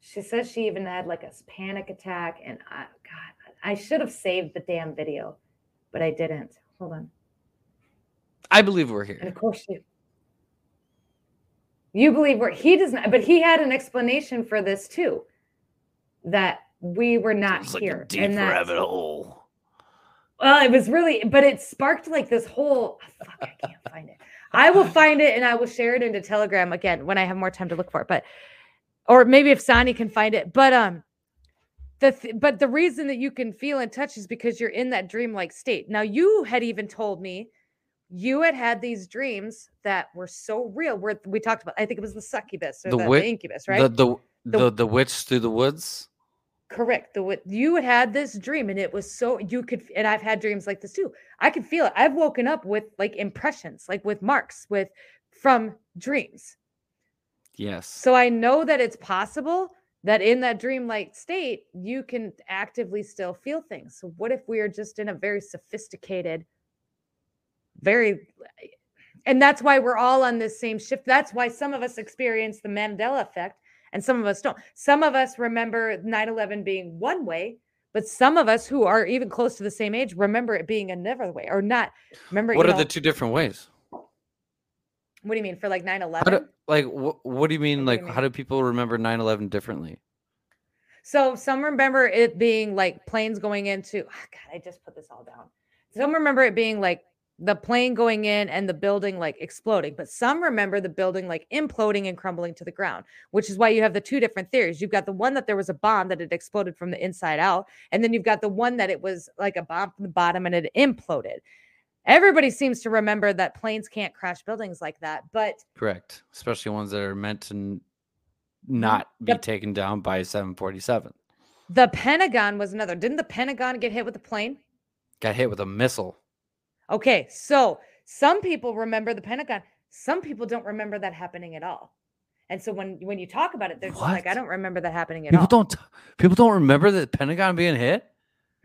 B: She says she even had like a panic attack, and I, God, I should have saved the damn video, but I didn't. Hold on.
C: I believe we're here
B: And of course you you believe we're he does not, but he had an explanation for this too. That we were not
C: It's like
B: here.
C: a deep
B: and that,
C: rabbit hole.
B: well, it was really, but it sparked like this whole oh, fuck, I can't find it. I will find it and I will share it into Telegram again when I have more time to look for it. But or maybe if Sani can find it. But um the th- but the reason that you can feel in touch is because you're in that dreamlike state. Now you had even told me you had had these dreams that were so real. Where we talked about, I think it was the succubus or
C: The
B: the,
C: wi-
B: the incubus, right?
C: The, the
B: The-
C: the the witch through the woods.
B: Correct. The you had had this dream, and it was so you could, and I've had dreams like this too. I could feel it. I've woken up with like impressions, like with marks, with from dreams.
C: Yes.
B: So I know that it's possible that in that dreamlike state, you can actively still feel things. So what if we are just in a very sophisticated, very and that's why we're all on this same shift. That's why some of us experience the Mandela effect and some of us don't. Some of us remember 9/11 being one way, but some of us who are even close to the same age remember it being another way or not. Remember
C: What are
B: know,
C: the two different ways?
B: What do you mean for like 9/11?
C: Like what, what do you mean
B: What do you
C: like
B: mean?
C: how do people remember 9/11 differently?
B: So some remember it being like planes going into. ah, God, I just put this all down. Some remember it being like the plane going in and the building like exploding, but some remember the building like imploding and crumbling to the ground, which is why you have the two different theories. You've got the one that there was a bomb that had exploded from the inside out, and then you've got the one that it was like a bomb from the bottom and it imploded. Everybody seems to remember that planes can't crash buildings like that, but
C: Correct. Especially ones that are meant to mm-hmm. not be
B: Yep.
C: taken down by a 747.
B: the Pentagon was another. Didn't the Pentagon get hit with a plane?
C: Got hit with a missile.
B: Okay, so some people remember the Pentagon. Some people don't remember that happening at all. And so when when you talk about it, they're just like, I don't remember that happening at
C: People
B: all.
C: don't people don't remember the Pentagon being hit?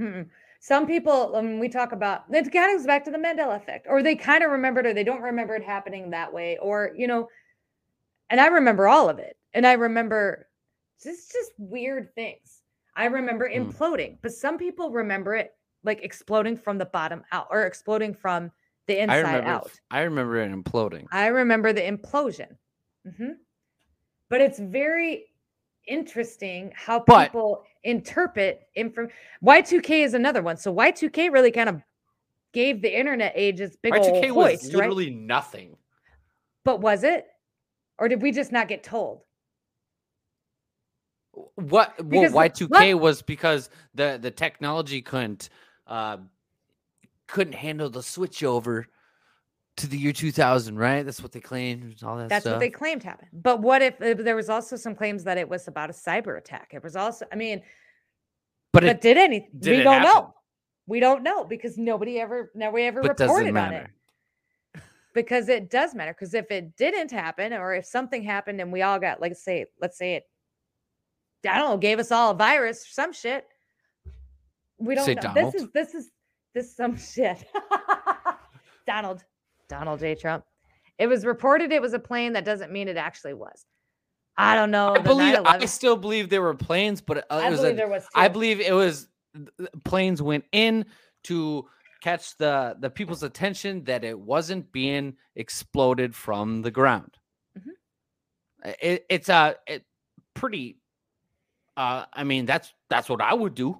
B: Mm-mm. Some people, when we talk about it, kind of goes back to the Mandela effect, or they kind of remembered, or they don't remember it happening that way, or you know, And I remember all of it. And I remember just just weird things. I remember
C: Hmm.
B: imploding, but some people remember it like exploding from the bottom out or exploding from the
C: I
B: inside
C: remember.
B: out.
C: I remember it imploding.
B: I remember the implosion. hmm But it's very interesting how
C: But-
B: people interpret inform. Y2K is another one. So Y2K really kind of gave the internet age its big old
C: Y2K was
B: hoist, right?
C: literally nothing.
B: But was it? Or did we just not get told?
C: What
B: Because
C: well,
B: the-
C: Y2K was because the the technology couldn't uh, couldn't handle the switch over to the year 2000, right? That's what they claimed. All that
B: That's
C: stuff.
B: what they claimed happened. But what if uh, there was also some claims that it was about a cyber attack? It was also, I mean,
C: but
B: but,
C: it
B: did any?
C: did
B: we don't
C: happen?
B: know. We don't know because nobody ever, nobody ever
C: but
B: reported on it. because it does matter because if it didn't happen or if something happened and we all got like say let's say it i don't know gave us all a virus or some shit we don't
C: Say
B: know
C: Donald?
B: this is this is this is some shit donald donald j trump it was reported it was a plane that doesn't mean it actually was i don't know
C: I believe. I
B: 9/11
C: still believe there were planes, but uh,
B: I
C: it was.
B: believe
C: a-
B: there was
C: I believe it was planes went in to catch the the people's attention that it wasn't being exploded from the ground.
B: Mhm.
C: Uh, It, it's a it pretty. Uh, I mean that's that's what I would do.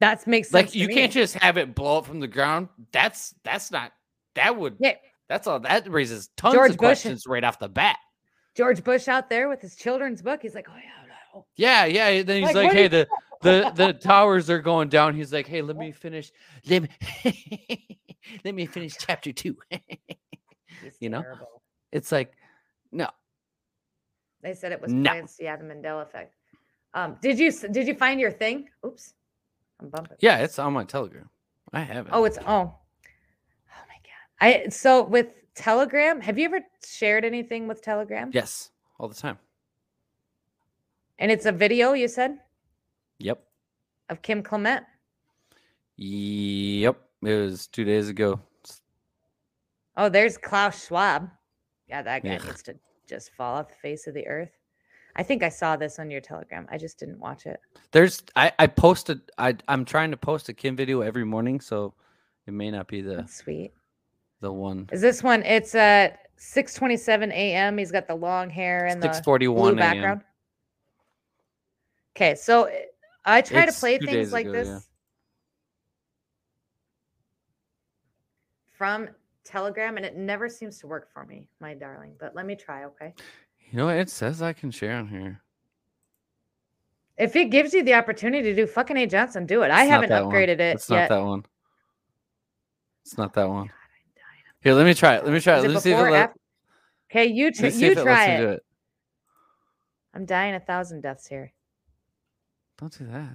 B: that makes sense
C: Like you
B: me.
C: can't just have it blow up from the ground. That's that's not that would
B: yeah
C: that's all that raises tons
B: George
C: of
B: Bush-
C: questions right off the bat.
B: george bush out there with his children's book he's like oh yeah no.
C: Yeah, yeah. Then he's
B: Like,
C: like, "Hey, the the the towers are going down." He's like, "Hey, let me finish. Let me let me finish chapter two. You know?
B: terrible.
C: it's like, no,
B: They said it was
C: No.
B: to see the Mandela effect. Um, did you s- did you find your thing? Oops, I'm bumping.
C: yeah, it's on my Telegram. I have it.
B: Oh, it's oh. I so with Telegram. Have you ever shared anything with Telegram?
C: yes, all the time.
B: And it's a video you said
C: Yep,
B: of Kim Clement.
C: yep. It was two days ago.
B: Oh, there's Klaus Schwab. Yeah, that guy
C: Ugh.
B: needs to just fall off the face of the earth. I think I saw this on your Telegram. I just didn't watch it.
C: There's I I posted I I'm trying to post a Kim video every morning, so it may not be the
B: That's sweet.
C: The one.
B: Is this one? It's at 6:27 a.m. He's got the long hair and the blue background. Okay, so I try to play things like
C: ago,
B: this
C: yeah.
B: from Telegram, and it never seems to work for me, my darling. But let me try, okay?
C: You know? It says I can share on here.
B: If it gives you the opportunity to do fucking A Johnson, do it. I
C: It's not
B: haven't
C: that one.
B: upgraded it
C: It's
B: yet.
C: not that one. It's not that one. Here, let me try it. Let me try it.
B: Is
C: Let me see if it
B: before?
C: let,
B: af- Okay, you tr- you try it.
C: it.
B: I'm dying a thousand deaths here.
C: Don't do that.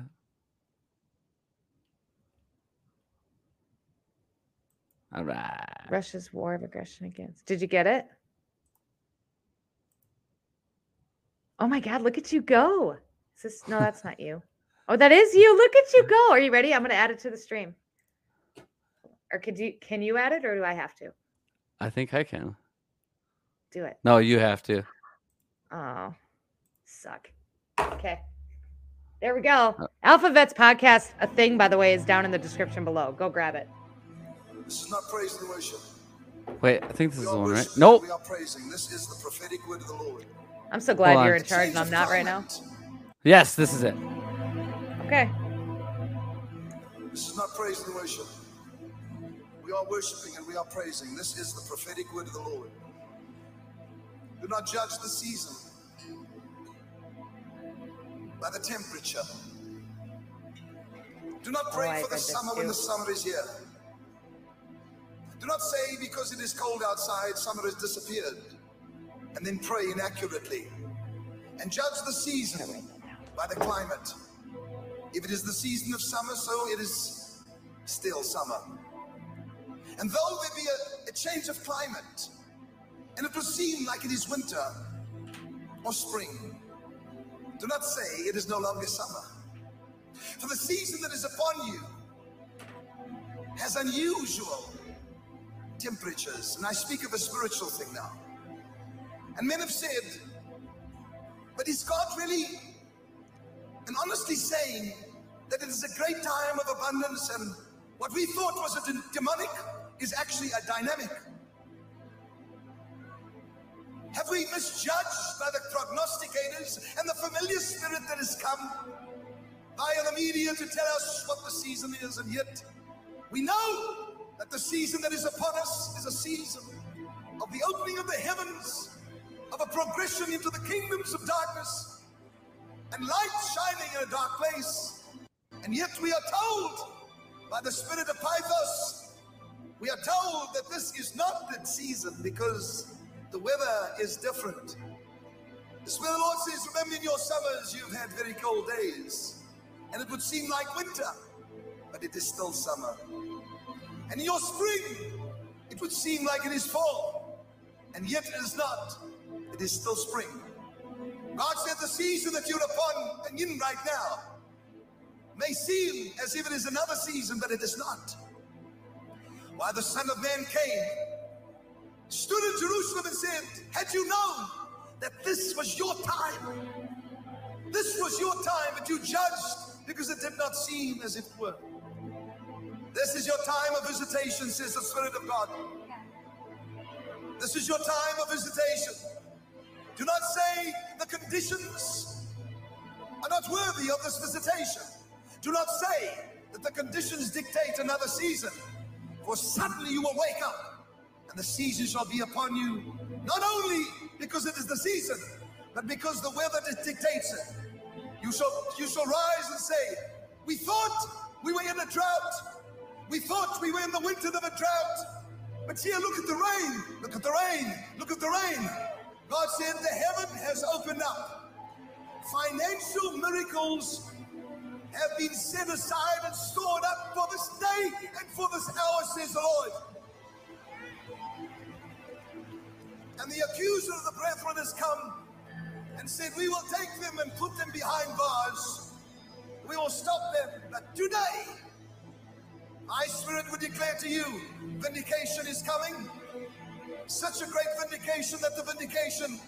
C: All right.
B: Russia's war of aggression against. Did you get it? Oh my God, look at you go. Is this no, that's not you. Oh, that is you. Look at you go. Are you ready? I'm gonna add it to the stream. Or could you can you add it or do I have to?
C: I think I can.
B: Do it.
C: No, you have to.
B: Oh, suck. Okay. There we go.
C: Uh
B: Alphabets podcast, a thing, by the way, is down in the description below. Go grab it.
H: This is not praise and worship.
C: Wait, I think this
H: We
C: is the one, right?
H: worshiping,
C: Nope.
H: We are praising. This is the prophetic word of the Lord.
B: I'm so glad
C: Hold
B: you're
C: on.
B: in charge and I'm not right now.
C: Yes, this is it.
B: Okay.
H: This is not praise and worship. We are worshiping and we are praising. This is the prophetic word of the Lord. Do not judge the season by the temperature. Do not
B: Oh,
H: pray
B: I
H: for the summer when the summer is here. Do not say because it is cold outside, summer has disappeared, and then pray inaccurately. And judge the season by the climate. If it is the season of summer, so it is still summer. And though there be a, a change of climate, and it will seem like it is winter or spring, do not say it is no longer summer. For the season that is upon you has unusual temperatures. And I speak of a spiritual thing now. And men have said, but is God really and honestly saying that it is a great time of abundance and what we thought was a demonic is actually a dynamic? Have we misjudged by the prognosticators and the familiar spirit that has come via the media to tell us what the season is? And yet, we know that the season that is upon us is a season of the opening of the heavens, of a progression into the kingdoms of darkness, and light shining in a dark place. And yet, we are told by the spirit of Pythos, we are told that this is not that season because the weather is different. Is where the Lord says, Remember in your summers you've had very cold days, and it would seem like winter, but it is still summer. And in your spring, it would seem like it is fall, and yet it is not. It is still spring. God said the season that you're upon and in right now may seem as if it is another season, but it is not. Why the Son of Man came, stood in Jerusalem and said, Had you known that this was your time, this was your time, but you judged because it did not seem as it were. This is your time of visitation, says the Spirit of God. This is your time of visitation. Do not say the conditions are not worthy of this visitation. Do not say that the conditions dictate another season, for suddenly you will wake up and the season shall be upon you, not only because it is the season, but because the weather dictates it. You shall you shall rise and say, We thought we were in a drought. We thought we were in the winter of a drought. But here, look at the rain. Look at the rain. Look at the rain. God said the heaven has opened up. Financial miracles have been set aside and stored up for this day and for this hour, says the Lord. And the accuser of the brethren has come and said, We will take them and put them behind bars. We will stop them. But today, my spirit would declare to you vindication is coming. Such a great vindication that the vindication,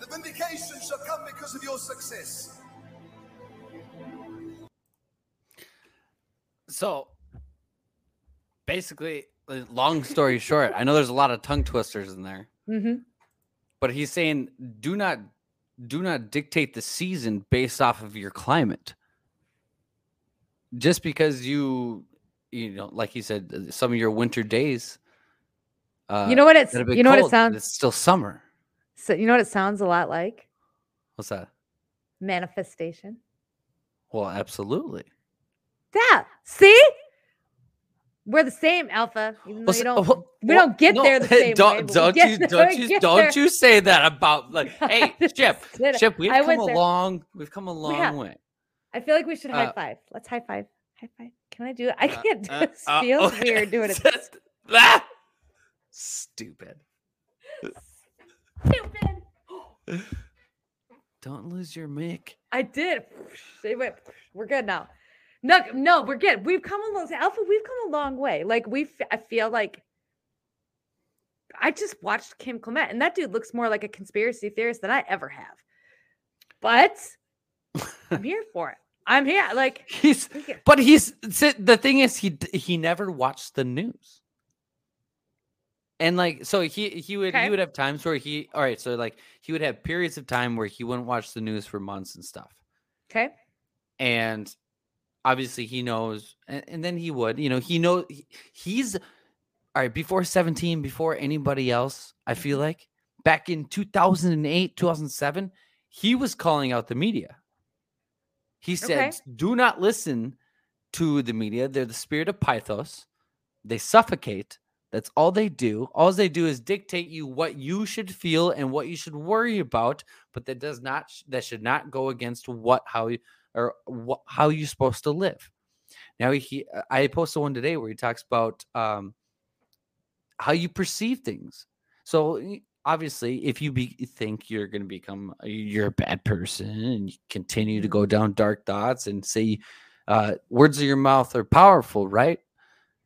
H: the vindication shall come because of your success.
C: So basically, long story short, I know there's a lot of tongue twisters in there,
B: Mm-hmm.
C: but he's saying do not do not dictate the season based off of your climate. Just because you you know, like he said, uh, some of your winter days. Uh,
B: you know what it's
C: that have been
B: you know what it sounds
C: It's still summer.
B: so you know what it sounds a lot like?
C: What's that?
B: Manifestation.
C: Well, absolutely.
B: Yeah. See? We're the same, Alpha. Even though
C: Well,
B: you don't
C: well-
B: we don't get
C: no,
B: there the same
C: don't,
B: way.
C: Don't you
B: there-
C: don't you don't
B: there.
C: you say that about like hey Chip Chip we've
B: I
C: come a
B: there.
C: long we've come a long
B: have.
C: way.
B: I feel like we should high
C: Uh,
B: five. Let's high five. High five. Can I do it? I
C: Uh,
B: can't do
C: uh,
B: it.
C: Uh,
B: feels
C: okay.
B: weird doing it.
C: Ah! Stupid.
B: Stupid.
C: Don't lose your mic.
B: I did. They went. We're good now. No, no, we're good. We've come a long Alpha. We've come a long way. Like we, I feel like I just watched Kim Clement, and that dude looks more like a conspiracy theorist than I ever have. But I'm here for it. I'm here. Like
C: He's
B: get-
C: but he's the thing is he he never watched the news. And like so he he would
B: Okay.
C: he would have times where he all right so like he would have periods of time where he wouldn't watch the news for months and stuff.
B: okay.
C: and obviously he knows and, and then he would you know he know he- he's all right before 17 before anybody else i feel like back in 2008 2007 he was calling out the media. He said
B: Okay.
C: do not listen to the media. They're the spirit of pythos. They suffocate. That's all they do. All they do is dictate you what you should feel and what you should worry about but that does not that should not go against what how you or wh- how you're supposed to live. Now he, I posted one today where he talks about um, how you perceive things. So obviously, if you be, think you're going to become you're a bad person and you continue to go down dark thoughts and say uh, words of your mouth are powerful, right?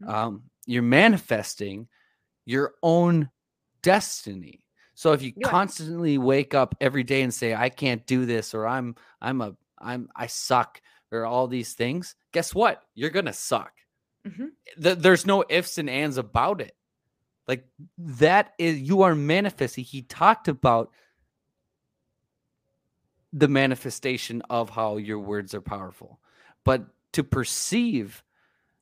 B: Mhm.
C: Um, you're manifesting your own destiny. So if you
B: You
C: constantly wake up every day and say, I can't do this, or I'm I'm a I'm I suck, or all these things, guess what? You're gonna suck.
B: Mhm.
C: Th- there's no ifs and ands about it. Like that is you are manifesting. He talked about the manifestation of how your words are powerful. But to perceive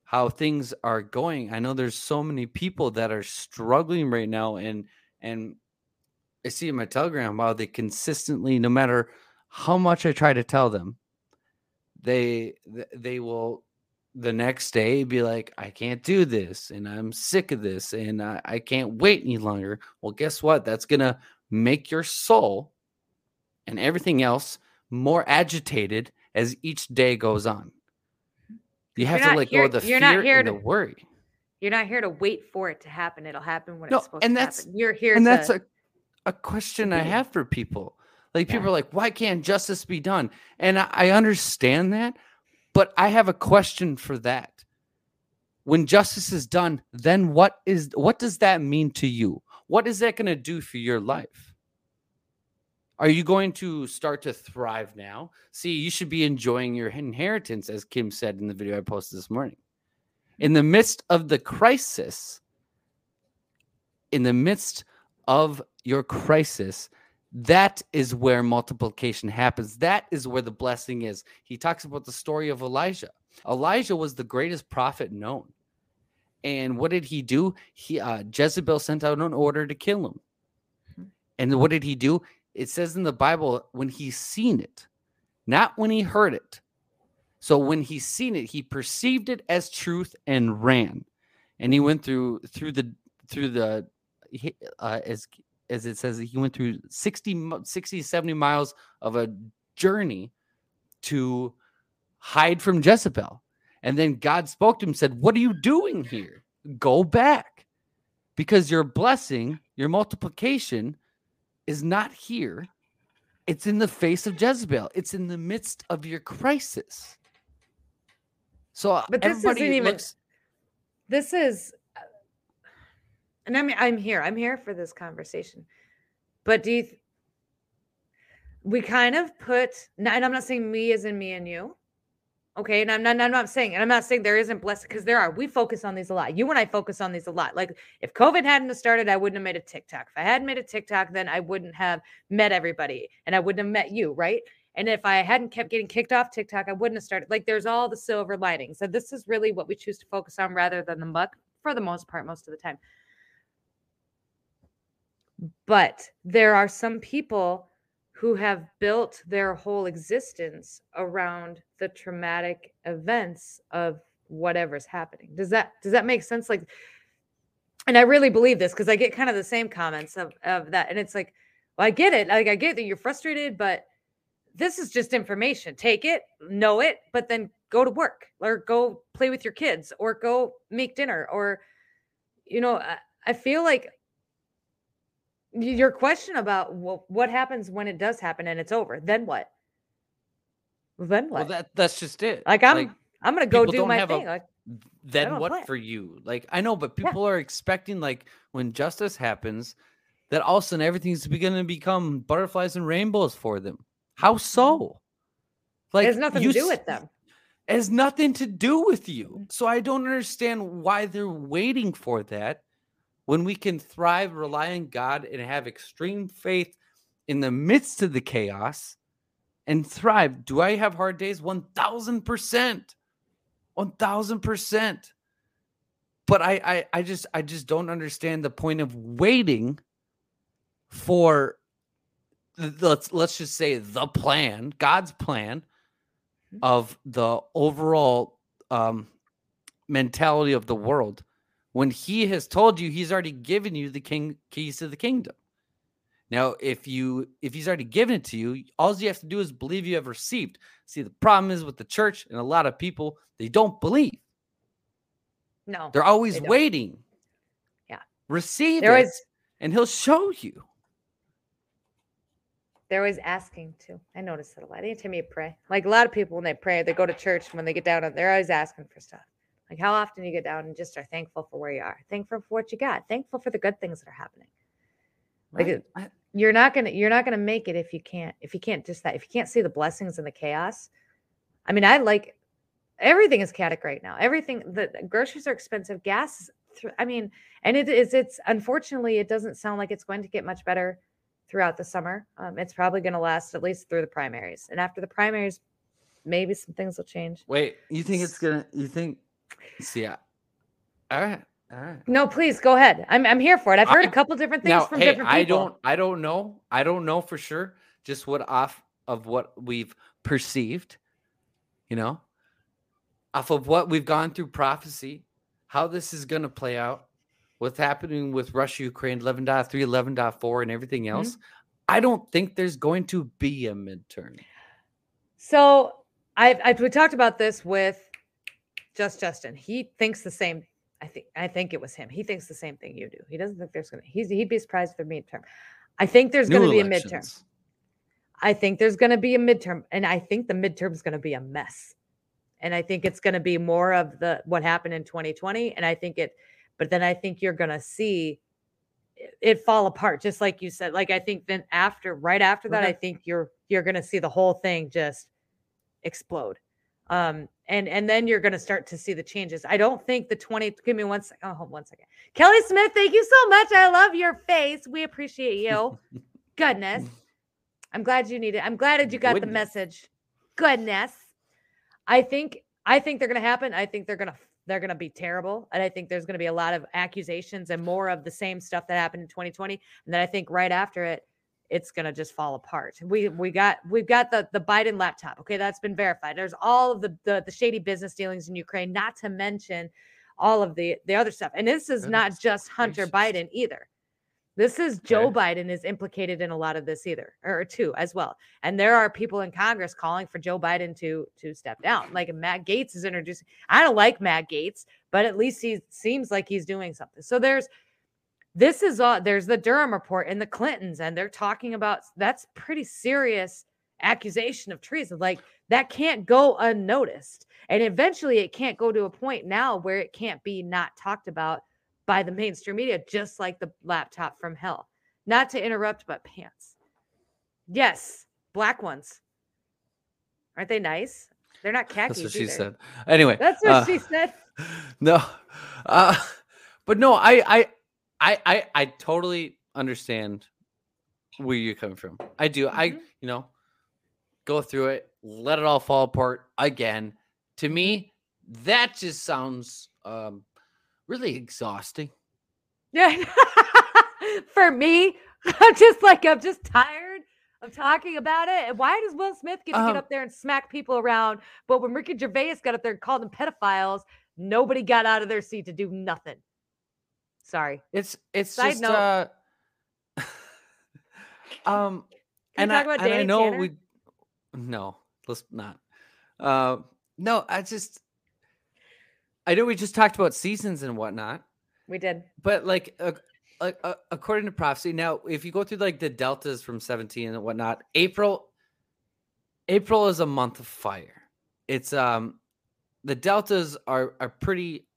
C: how things are going, I know there's so many people that are struggling right now and and I see in my telegram how they consistently, no matter how much I try to tell them, they they will the next day be like, I can't do this and I'm sick of this and I, I can't wait any longer. Well, guess what? That's gonna make your soul and everything else more agitated as each day goes on. You have to let go of the
B: you're
C: fear
B: not here
C: and
B: to-
C: the worry.
B: You're not here to wait for it to happen. It'll happen when
C: No,
B: it's supposed
C: and
B: to
C: that's-
B: happen. You're here
C: and
B: to
C: that's a, a question I have for people. Like
B: Yeah.
C: people are like, why can't justice be done? And I, I understand that, but I have a question for that. When justice is done, then what is what does that mean to you? What is that going to do for your life? Are you going to start to thrive now? See, you should be enjoying your inheritance, as Kim said in the video I posted this morning. In the midst of the crisis, in the midst of your crisis, that is where multiplication happens. That is where the blessing is. He talks about the story of Elijah. Elijah was the greatest prophet known. And what did he do? He uh, Jezebel sent out an order to kill him. And what did he do? It says in the Bible when he seen it, not when he heard it. So when he seen it, he perceived it as truth and ran. And he went through through the through the he- uh, as as it says he went through 60 60 70 miles of a journey to hide from Jezebel. And then God spoke to him and said, "What are you doing here? Go back. Because your blessing, your multiplication is not here. It's in the face of Jezebel. It's in the midst of your crisis." So
B: But this isn't even-
C: looks
B: this is and i'm i'm here i'm here for this conversation but do you th- we kind of put and i'm not saying me as in me and you okay and i'm not i'm not saying and i'm not saying there isn't blessing because there are we focus on these a lot you and i focus on these a lot like if covid hadn't started i wouldn't have made a tiktok if i hadn't made a tiktok then i wouldn't have met everybody and i wouldn't have met you right and if I hadn't kept getting kicked off TikTok, I wouldn't have started. Like, there's all the silver lining. So this is really what we choose to focus on rather than the muck for the most part, most of the time. But there are some people who have built their whole existence around the traumatic events of whatever's happening. Does that does that make sense? Like, and I really believe this because I get kind of the same comments of of that, and it's like, well, I get it. Like, I get that you're frustrated, but this is just information. Take it, know it, but then go to work or go play with your kids or go make dinner or, you know, I, I feel like your question about wh- what happens when it does happen and it's over, then what? Then
C: well
B: what?
C: that that's just it.
B: like I'm, I'm gonna go do my
C: have a-
B: thing. like,
C: then what
B: play.
C: for you? Like I know, but
B: Yeah.
C: people are expecting like when justice happens, that all of a sudden everything's going to become butterflies and rainbows for them. How so? Like
B: it has nothing to do with them.
C: It has nothing to do with you.
B: Mhm.
C: So I don't understand why they're waiting for that when we can thrive, rely on God, and have extreme faith in the midst of the chaos and thrive. Do I have hard days? 1000%. 1000%. But I, I I just I just don't understand the point of waiting for let's let's just say the plan, God's plan
B: Mhm.
C: of the overall um mentality of the world when he has told you he's already given you the king keys to the kingdom. Now, if you if he's already given it to you, all you have to do is believe you have received. See, the problem is with the church and a lot of people, they don't believe.
B: No,
C: They're always
B: they
C: waiting.
B: Yeah.
C: Receive
B: they're
C: it,
B: always
C: and he'll show you.
B: They're always asking to. I notice that a lot. Anytime you pray, like a lot of people when they pray, they go to church. And when they get down, they're always asking for stuff. Like how often you get down and just are thankful for where you are, thankful for what you got, thankful for the good things that are happening. Like
C: Right?
B: it- you're not gonna you're not gonna make it if you can't if you can't just that if you can't see the blessings and the chaos. I mean, I like everything is chaotic right now. Everything the groceries are expensive, gas. I mean, and it is it's unfortunately it doesn't sound like it's going to get much better throughout the summer. Um, it's probably going to last at least through the primaries, and after the primaries, maybe some things will change.
C: Wait, you think it's gonna? You think? See, I, all right, all right.
B: No, please go ahead. I'm I'm here for it. I've heard a
C: I-
B: couple different things
C: Now,
B: from
C: hey,
B: different people.
C: I don't, I don't know, I don't know for sure. Just what off of what we've perceived, you know, off of what we've gone through prophecy, how this is going to play out, what's happening with Russia, Ukraine, 11.3, 11.4, and everything
B: Mm-hmm.
C: else. I don't think there's going to be a midterm.
B: So I've, I've we talked about this with just Justin. He thinks the same. I think I think it was him. He thinks the same thing you do. He doesn't think there's gonna. He's he'd be surprised if there's midterm. I think there's
C: New
B: gonna be a midterm. I think there's gonna be a midterm, and I think the midterm is gonna be a mess. And I think it's gonna be more of the what happened in 2020. And I think it, but then I think you're gonna see it- it fall apart, just like you said. Like I think then after, right after that, I think you're you're gonna see the whole thing just explode. Um, and and then you're gonna start to see the changes. I don't think the 20. Give me one second. Oh, hold one second. Kelly Smith, thank you so much. I love your face. We appreciate you. Goodness. I'm glad you need it. I'm glad that you got the message. Goodness. I think I think they're gonna happen. I think they're gonna they're gonna be terrible. And I think there's gonna be a lot of accusations and more of the same stuff that happened in 2020. And then I think right after it, it's gonna just fall apart. We we got we've got the the Biden laptop. Okay, that's been verified. There's all of the the, the shady business dealings in Ukraine, not to mention all of the the other stuff. And this is not just Hunter
C: gracious.
B: Biden either. This is Joe. Biden is implicated in a lot of this either, or too as well. And there are people in Congress calling for Joe Biden to to step down. Like Matt Gaetz is introducing. I don't like Matt Gaetz, but at least he seems like he's doing something. So there's this is all there's the Durham report and the Clintons, and they're talking about that's pretty serious accusation of treason. Like that can't go unnoticed. And eventually it can't go to a point now where it can't be not talked about by the mainstream media, just like the laptop from hell. Not to interrupt, but pants. Yes, black ones. Aren't they nice? They're not khakis.
C: That's what she
B: either.
C: said. Anyway,
B: That's what
C: uh,
B: she said.
C: No, uh, but no, I, I, I, I, I totally understand where you're coming from. I do. I,
B: Mhm.
C: you know, go through it, let it all fall apart again. To me, that just sounds um really exhausting.
B: Yeah. For me, I'm just like, I'm just tired of talking about it. And why does Will Smith get to get
C: Um,
B: up there and smack people around? But when Ricky Gervais got up there and called them pedophiles, nobody got out of their seat to do nothing. Sorry.
C: It's it's
B: Side
C: just
B: note.
C: uh um
B: Can
C: and I, and I know
B: Tanner?
C: we no, let's not. Uh, no, I just I know we just talked about seasons and whatnot,
B: We did.
C: but like uh, uh, according to prophecy, now if you go through like the deltas from 17 and whatnot, April April is a month of fire. It's um the deltas are are pretty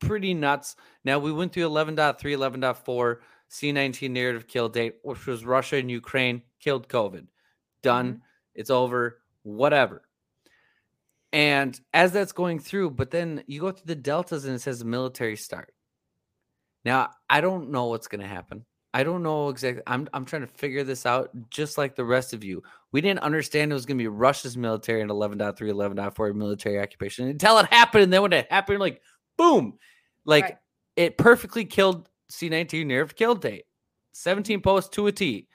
C: pretty nuts. Now we went through 11.3, 11.4, C19 narrative kill date, which was Russia and Ukraine killed COVID. Done. Mm-hmm. It's over. Whatever. And as that's going through, but then you go through the deltas and it says military start. Now I don't know what's going to happen. I don't know exactly. I'm I'm trying to figure this out, just like the rest of you. We didn't understand it was going to be Russia's military and 11.3, 11.4 military occupation until it happened. And then when it happened, like boom, like
B: Right.
C: it perfectly killed C19 nerve kill date, 17 posts to a T.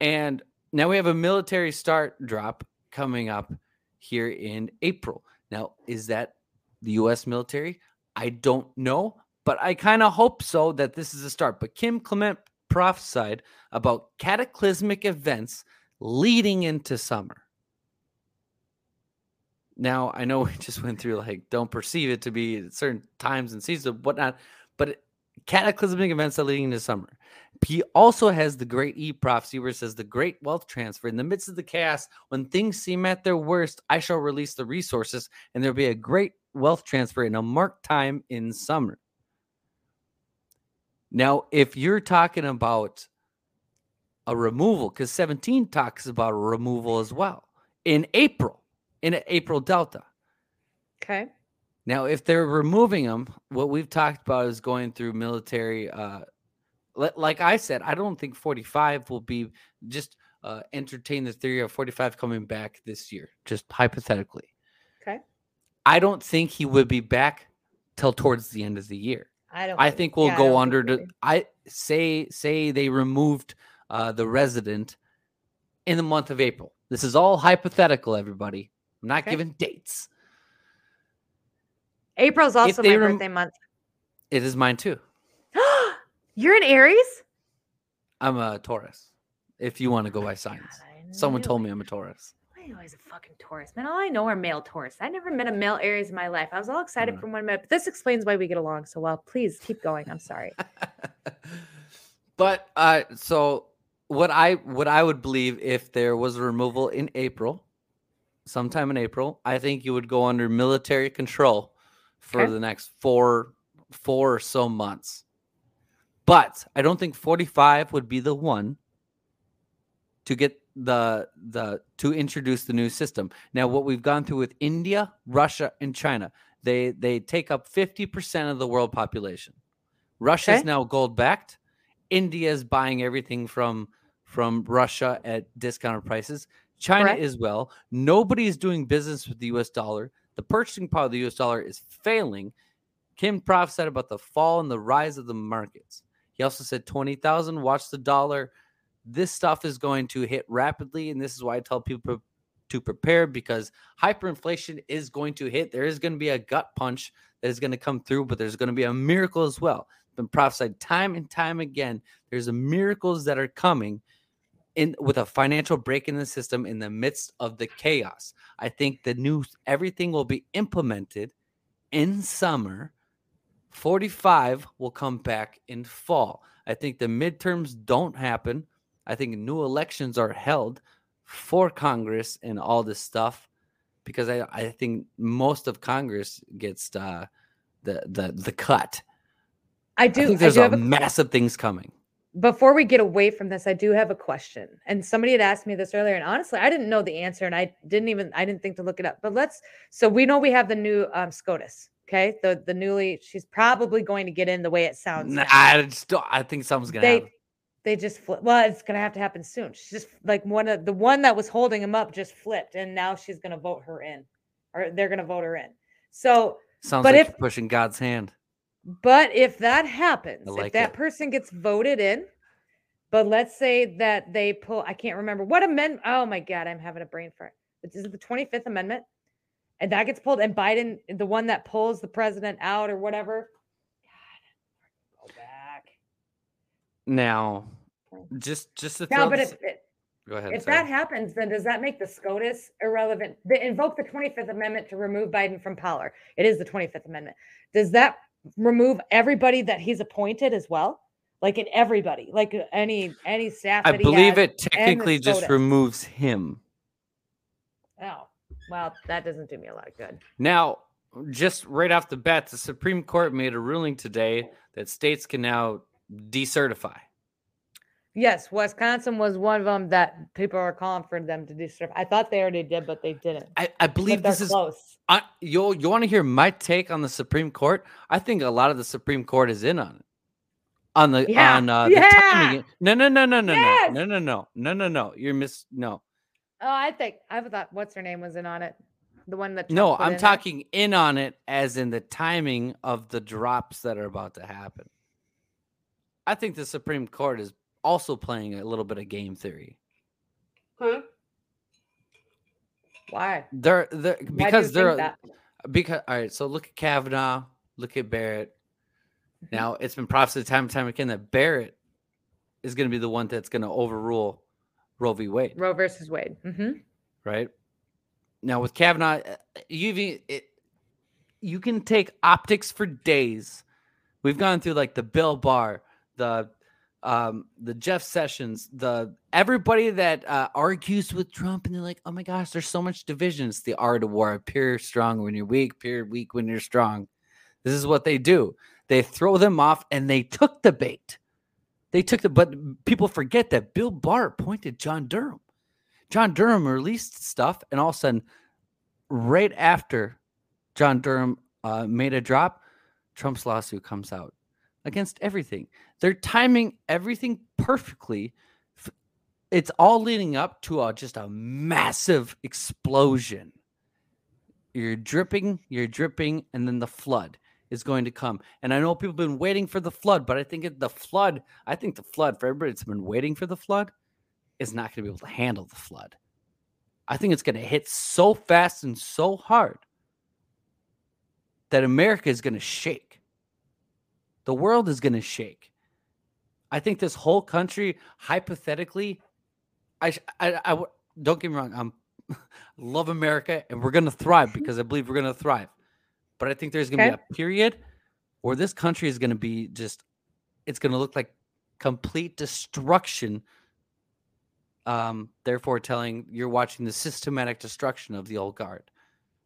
C: And now we have a military start drop coming up here in April. Now, is that the US military? I don't know, but I kind of hope so that this is a start. But Kim Clement prophesied about cataclysmic events leading into summer. Now, I know we just went through like don't perceive it to be certain times and seasons, whatnot, but cataclysmic events are leading into summer. He also has the great E prophecy where it says, The great wealth transfer in the midst of the chaos, when things seem at their worst, I shall release the resources, and there'll be a great wealth transfer in a marked time in summer. Now, if you're talking about a removal, because 17 talks about a removal as well in April, in April Delta.
B: Okay.
C: Now, if they're removing them, what we've talked about is going through military. Uh, like I said, I don't think 45 will be just uh, entertain the theory of 45 coming back this year, just hypothetically.
B: Okay.
C: I don't think he would be back till towards the end of the year.
B: I don't.
C: I think we'll
B: yeah,
C: go under
B: we-
C: I say say they removed uh, the resident in the month of April. This is all hypothetical, everybody. I'm not
B: Okay.
C: giving dates.
B: April's also my
C: rem-
B: birthday month.
C: It is mine too.
B: You're an Aries.
C: I'm a Taurus. If you want to go by signs,
B: I
C: someone told me I'm a Taurus.
B: I he's a fucking Taurus, man. All I know are male Taurus. I never met a male Aries in my life. I was all excited
C: Mm.
B: from when I but this explains why we get along so well. Please keep going. I'm sorry.
C: but uh, so what I what I would believe if there was a removal in April, sometime in April, I think you would go under military control for
B: Okay.
C: the next four four or so months. But I don't think 45 would be the one to get the the to introduce the new system. Now what we've gone through with India, Russia and China, they they take up 50% of the world population. Russia's
B: Okay.
C: now gold backed. India is buying everything from from Russia at discounted prices. China
B: Correct.
C: as well. Nobody is doing business with the US dollar. The purchasing power of the US dollar is failing. Kim Prof said about the fall and the rise of the markets. He also said 20,000, watch the dollar. This stuff is going to hit rapidly. And this is why I tell people to prepare because hyperinflation is going to hit. There is going to be a gut punch that is going to come through, but there's going to be a miracle as well. It's Been prophesied time and time again. There's miracles that are coming in with a financial break in the system in the midst of the chaos. I think the new everything will be implemented in summer. 45 will come back in fall. I think the midterms don't happen. I think new elections are held for Congress and all this stuff because I, I think most of Congress gets uh, the the the cut.
B: I
C: I
B: do.
C: think
B: I
C: there's a
B: have a,
C: massive things coming.
B: Before we get away from this, I do have a question. And somebody had asked me this earlier, and honestly, I didn't know the answer, and I didn't even I didn't think to look it up. But let's. So we know we have the new um, SCOTUS. Okay, the the newly. She's probably going to get in the way it sounds.
C: Nah. I just don't, I think something's gonna
B: they
C: happen.
B: they just flip. Well, it's gonna have to happen soon. She's just like one of the one that was holding him up just flipped, and now she's gonna vote her in, or they're gonna vote her in. So,
C: Sounds
B: but
C: like
B: if-
C: pushing God's hand.
B: But if that happens,
C: like
B: if that
C: it.
B: person gets voted in, but let's say that they pull, I can't remember what amendment. Oh my god, I'm having a brain fart. This is it the 25th Amendment? And that gets pulled, and Biden, the one that pulls the president out or whatever. God, go back.
C: Now, just just to
B: No, but
C: this-
B: if it,
C: go ahead.
B: if
C: sorry.
B: that happens, then does that make the SCOTUS irrelevant? They invoke the 25th Amendment to remove Biden from power. It is the 25th Amendment. Does that remove everybody that he's appointed as well? Like in everybody, like uh, any any staff.
C: I believe
B: has
C: it technically just removes him.
B: Oh, well, that doesn't do me a lot of good.
C: Now, just right off the bat, the Supreme Court made a ruling today that states can now decertify.
B: Yes, Wisconsin was one of them that people are calling for them to do stuff. I thought they already did, but they didn't.
C: I, I believe this
B: they're
C: is
B: close.
C: I, you you want to hear my take on the Supreme Court? I think a lot of the Supreme Court is in on it. On the
B: Yeah.
C: on uh,
B: Yeah.
C: the timing. No, no, no, no, no,
B: Yes.
C: no, no, no, no, no, no, no. You're miss. No,
B: Oh, I think I thought what's her name was in on it. The one that
C: no.
B: Trump put
C: I'm
B: in there.
C: talking in on it as in the timing of the drops that are about to happen. I think the Supreme Court is also playing a little bit of game theory.
B: Why?
C: They're, they're
B: Why do you
C: because they're because all right. So look at Kavanaugh. Look at Barrett.
B: Mm-hmm.
C: Now it's been prophesied time and time again that Barrett is going to be the one that's going to overrule Roe v. Wade,
B: Roe versus Wade. hmm
C: right? Now with Kavanaugh, uh, you even it, you can take optics for days. We've gone through like the Bill Barr, the um, the Jeff Sessions, the everybody that uh, argues with Trump, and they're like, "Oh my gosh, there's so much division." It's the art of war: appear strong when you're weak, appear weak when you're strong. This is what they do. They throw them off, and they took the bait. They took the, but people forget that Bill Barr appointed John Durham. John Durham released stuff, and all of a sudden, right after John Durham uh, made a drop, Trump's lawsuit comes out against everything. They're timing everything perfectly. It's all leading up to a, just a massive explosion. You're dripping, you're dripping, and then the flood is going to come. And I know people have been waiting for the flood, but I think the flood, I think the flood, for everybody that's been waiting for the flood, is not going to be able to handle the flood. I think it's going to hit so fast and so hard that America is going to shake. The world is going to shake. I think this whole country, hypothetically, I, I, I don't get me wrong. I'm love America, and we're going to thrive because I believe we're going to thrive. But I think there's going to
B: Okay.
C: be a period where this country is going to be just, it's going to look like complete destruction. Um, therefore, telling you're watching the systematic destruction of the old guard.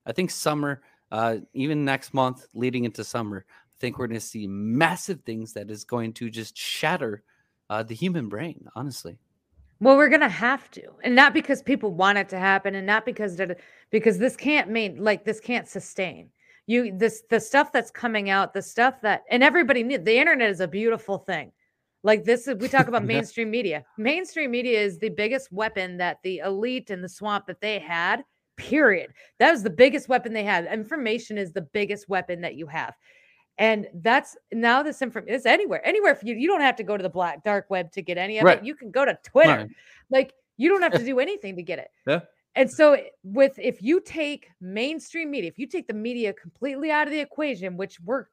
C: I think summer, uh, even next month, leading into summer, think we're going to see massive things that is going to just shatter uh, the human brain. Honestly,
B: Well, we're gonna have to, and not because people want it to happen, and not because that because this can't mean like this can't sustain. You this the stuff that's coming out, the stuff that and everybody knew the internet is a beautiful thing. Like this is we talk about mainstream media. Mainstream media is the biggest weapon that the elite and the swamp that they had. Period. That was the biggest weapon they had. Information is the biggest weapon that you have. And that's now this information is anywhere, anywhere for you. You don't have to go to the black dark web to get any of
C: Right.
B: it. You can go to Twitter.
C: Right.
B: Like you don't have to do anything to get it.
C: Yeah.
B: And so eh, with if you take mainstream media, if you take the media completely out of the equation, which we're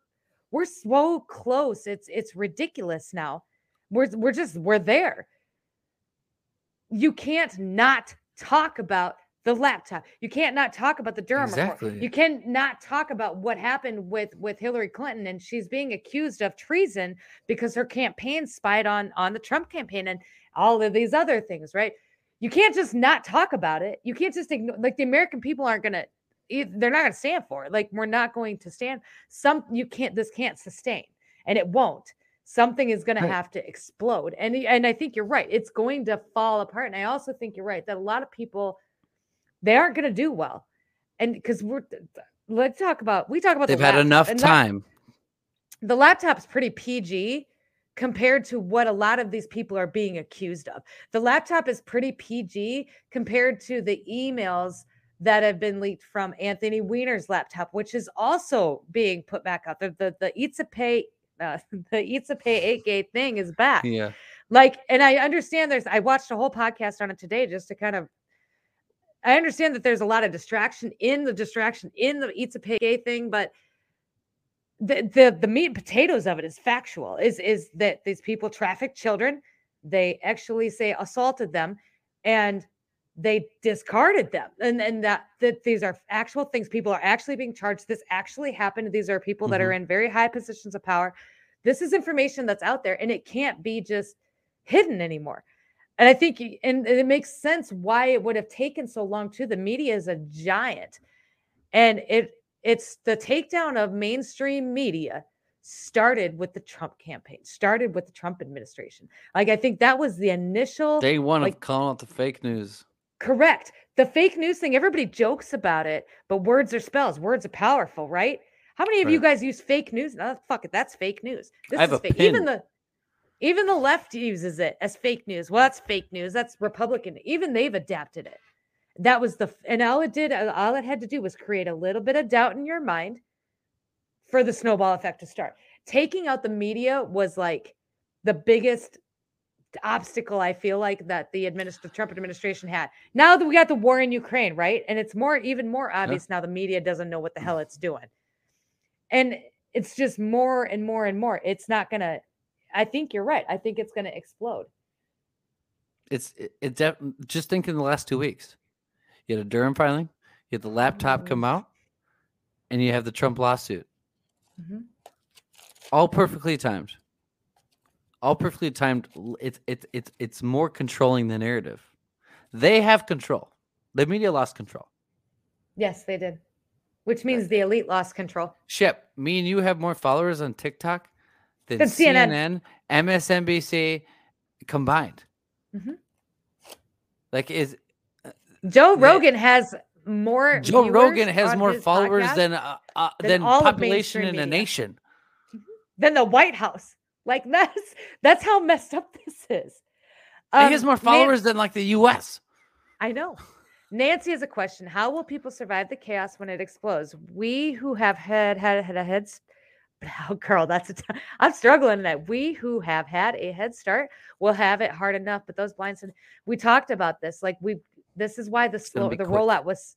B: we're so close, it's it's ridiculous now. We're we're just we're there. You can't not talk about the laptop. You can't not talk about the Durham report.
C: Exactly.
B: You can not talk about what happened with with Hillary Clinton and she's being accused of treason because her campaign spied on on the Trump campaign and all of these other things, right? You can't just not talk about it. You can't just ignore like the American people aren't going to they're not going to stand for it. Like we're not going to stand some you can't this can't sustain and it won't. Something is going
C: Right.
B: to have to explode. And and I think you're right. It's going to fall apart. And I also think you're right that a lot of people they aren't going to do well. And because we're let's talk about we talk about
C: they've
B: the
C: had
B: laptop,
C: enough
B: and that-
C: time.
B: the laptop's pretty PG compared to what a lot of these people are being accused of. The laptop is pretty PG compared to the emails that have been leaked from Anthony Weiner's laptop, which is also being put back out. there. the the Eats a Pay uh, the Eats a Pay 8 gate thing is back.
C: Yeah.
B: Like, and I understand there's I watched a whole podcast on it today just to kind of I understand that there's a lot of distraction in the distraction in the Pizzagate thing, but the, the the meat and potatoes of it is factual is is that these people trafficked children they actually say assaulted them and they discarded them and and that that these are actual things people are actually being charged this actually happened these are people that are mm-hmm. in very high positions of power. This is information that's out there and it can't be just hidden anymore and i think and it makes sense why it would have taken so long too the media is a giant and it it's the takedown of mainstream media started with the Trump campaign, started with the Trump administration. Like I think that was the initial
C: Day one
B: like
C: of calling out the fake news.
B: correct. The fake news thing, everybody jokes about it, but words are spells. Words are powerful, right? How many of you guys use fake news? No, fuck it, that's fake news. This
C: have
B: is
C: a
B: fake. Even the even the left uses it as fake news. Well, that's fake news. That's Republican. Even they've adapted it. That was the and all it did, uh, all it had to do was create a little bit of doubt in your mind for the snowball effect to start. Taking out the media was like the biggest obstacle I feel like that the administ- Trump administration had. Now that we got the war in Ukraine, right? And it's more even more obvious now the media doesn't know what the hell it's doing. And it's just more and more and more. It's not going to I think you're right. I think it's going to explode.
C: It's it, it def- mm, just think in the last two mm. weeks. You had a Durham filing, you had the laptop come mm-hmm. out, and you have the Trump lawsuit.
B: Mhm.
C: All perfectly timed. All perfectly timed. It's it's it's it's more controlling the narrative. They have control. The media lost control.
B: Yes, they did. which means the elite lost control.
C: Ship, me and you have more followers on TikTok than CNN,
B: CNN.
C: MSNBC combined.
B: Mhm.
C: Like, is
B: Joe
C: Yeah.
B: Rogan has more.
C: Joe Rogan has more followers than uh, uh,
B: than
C: than population in a nation.
B: than the White House. Like that's that's how messed up this is.
C: he has
B: Um,
C: more followers than like the U.S.
B: I know. Nancy has a question. How will people survive the chaos when it explodes? We who have had had had a head s- oh, girl, that's a t- I'm struggling that. We who have had a head start will have it hard enough. But those blinds, and we talked about this. Like we, this is why the slow, the
C: quick.
B: rollout was.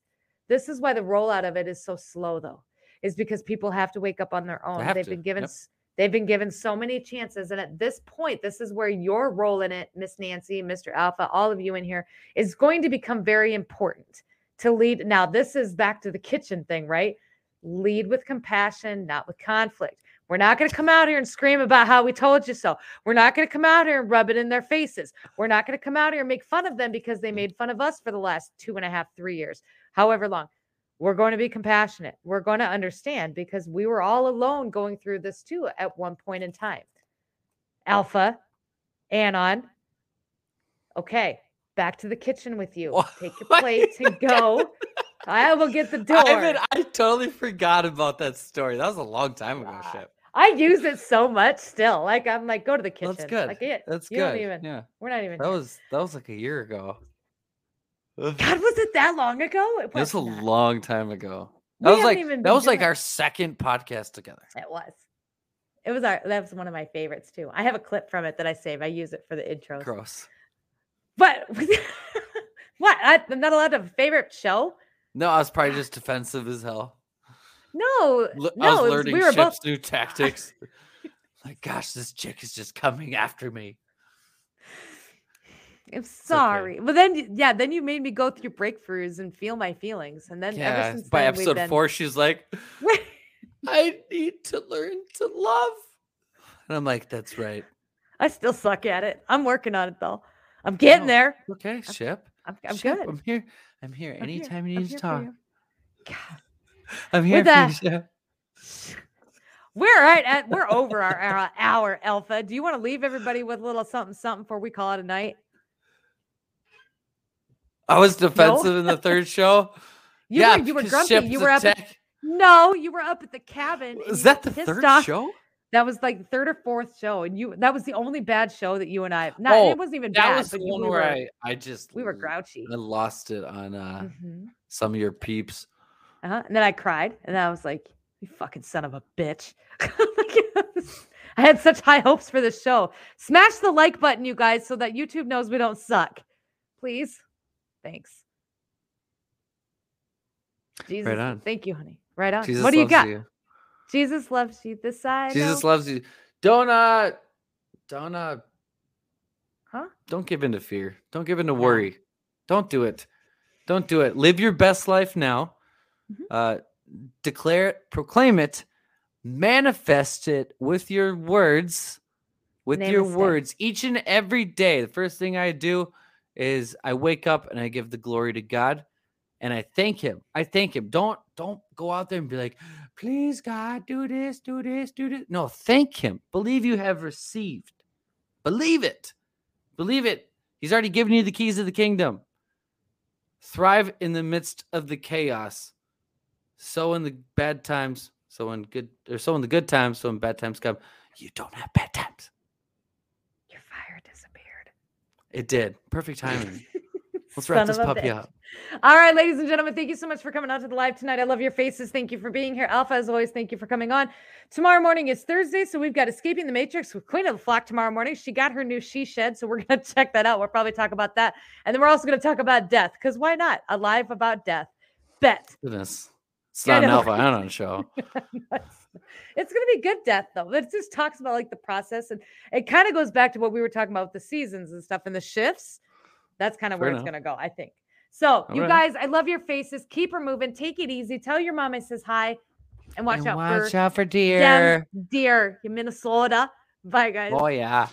B: This is why the rollout of it is so slow, though, is because people have to wake up on their own. They've
C: to,
B: been given.
C: yep.
B: They've been given so many chances, and at this point, this is where your role in it, Miss Nancy, Mr. Alpha, all of you in here, is going to become very important to lead. Now, this is back to the kitchen thing, right? Lead with compassion, not with conflict. We're not going to come out here and scream about how we told you so. We're not going to come out here and rub it in their faces. We're not going to come out here and make fun of them because they made fun of us for the last two and a half, three years, however long. We're going to be compassionate. We're going to understand because we were all alone going through this too at one point in time. Alpha, Anon. Okay, back to the kitchen with you. Take your plates and go. I will get the door.
C: Ivan, I totally forgot about that story. That was a long time ago. Ship.
B: I use it so much still. Like I'm like, go to the kitchen.
C: That's good.
B: Like it.
C: That's
B: you
C: good.
B: Don't even.
C: Yeah,
B: We're not even.
C: that was that was like a year ago.
B: God, was it that long ago? It
C: That's a
B: not.
C: long time ago.
B: We
C: That was like that was like
B: doing-
C: our second podcast together.
B: It was. It was our. That was one of my favorites too. I have a clip from it that I save. I use it for the intro.
C: Gross.
B: But what? I, I'm not allowed to have a favorite show.
C: No, I was probably ah. just defensive as hell.
B: No,
C: L-
B: no.
C: I was learning
B: we were both.
C: New tactics. like, gosh, this chick is just coming after me.
B: I'm sorry. But then, yeah, then you made me go through breakthroughs and feel my feelings, and then ever since
C: By
B: then,
C: episode
B: been-
C: four, she's like, I need to learn to love. And I'm like, that's right.
B: I still suck at it. I'm working on it though. I'm getting
C: No,
B: there.
C: Okay, Ship.
B: I'm, I'm
C: Ship,
B: good.
C: I'm here. I'm here.
B: I'm here.
C: Anytime you
B: I'm
C: need to talk. I'm here
B: With
C: for
B: that-
C: you, Ship.
B: We're right at we're over our, our hour, Alpha. Do you want to leave everybody with a little something something before we call it a night?
C: I was defensive in the third show.
B: You
C: yeah,
B: were you were grumpy. You were up. At, no, you were up at the cabin.
C: Is that the third
B: off.
C: show?
B: That was like third or fourth show, and you that was the only bad show that you and I. Not
C: Oh,
B: it wasn't even
C: That
B: bad, That
C: was the one
B: we
C: where
B: were,
C: I, I just
B: we were grouchy.
C: I lost it on uh,
B: Mhm.
C: some of your peeps.
B: Uh-huh. And then I cried, and I was like, "You fucking son of a bitch!" I had such high hopes for this show. Smash the like button, you guys, so that YouTube knows we don't suck. Please, thanks. Jesus,
C: on.
B: thank you, honey. Right on.
C: Jesus
B: what do you got?
C: you.
B: Jesus loves you. This side.
C: Jesus loves you. Don't uh, don't uh,
B: Huh?
C: don't give in to fear. Don't give in to worry. Don't do it. Don't do it. Live your best life now.
B: Mhm.
C: Uh, declare it, proclaim it, manifest it with your words, with your words each and every day. The first thing I do is I wake up and I give the glory to God and I thank him. I thank him. Don't don't go out there and be like, please God, do this, do this, do this. No, thank him. Believe you have received. Believe it. Believe it. He's already given you the keys of the kingdom. Thrive in the midst of the chaos. So in the bad times, so in good or so in the good times, so in bad times come, you don't have bad times.
B: Your fire disappeared.
C: It did. Perfect timing. Let's
B: Son
C: wrap this puppy up.
B: All right, ladies and gentlemen, thank you so much for coming out to the live tonight. I love your faces. Thank you for being here. Alpha, as always, thank you for coming on. Tomorrow morning is Thursday, so we've got Escaping the Matrix with Queen of the Flock tomorrow morning. She got her new she shed, so we're going to check that out. We'll probably talk about that. And then we're also going to talk about death, because why not? A live about death. Bet.
C: Goodness. It's not an alpha? Anon show.
B: it's going to be good death though. It just talks about like the process, and it kind of goes back to what we were talking about with the seasons and stuff and the shifts. That's kind of
C: Fair
B: where it's going to go, I think. So, you
C: Alright.
B: guys, I love your faces. Keep her moving. Take it easy. Tell your mom I says hi, and watch
C: And
B: out
C: watch
B: for
C: out for
B: them
C: deer.
B: deer in Minnesota. Bye, guys.
C: Oh yeah.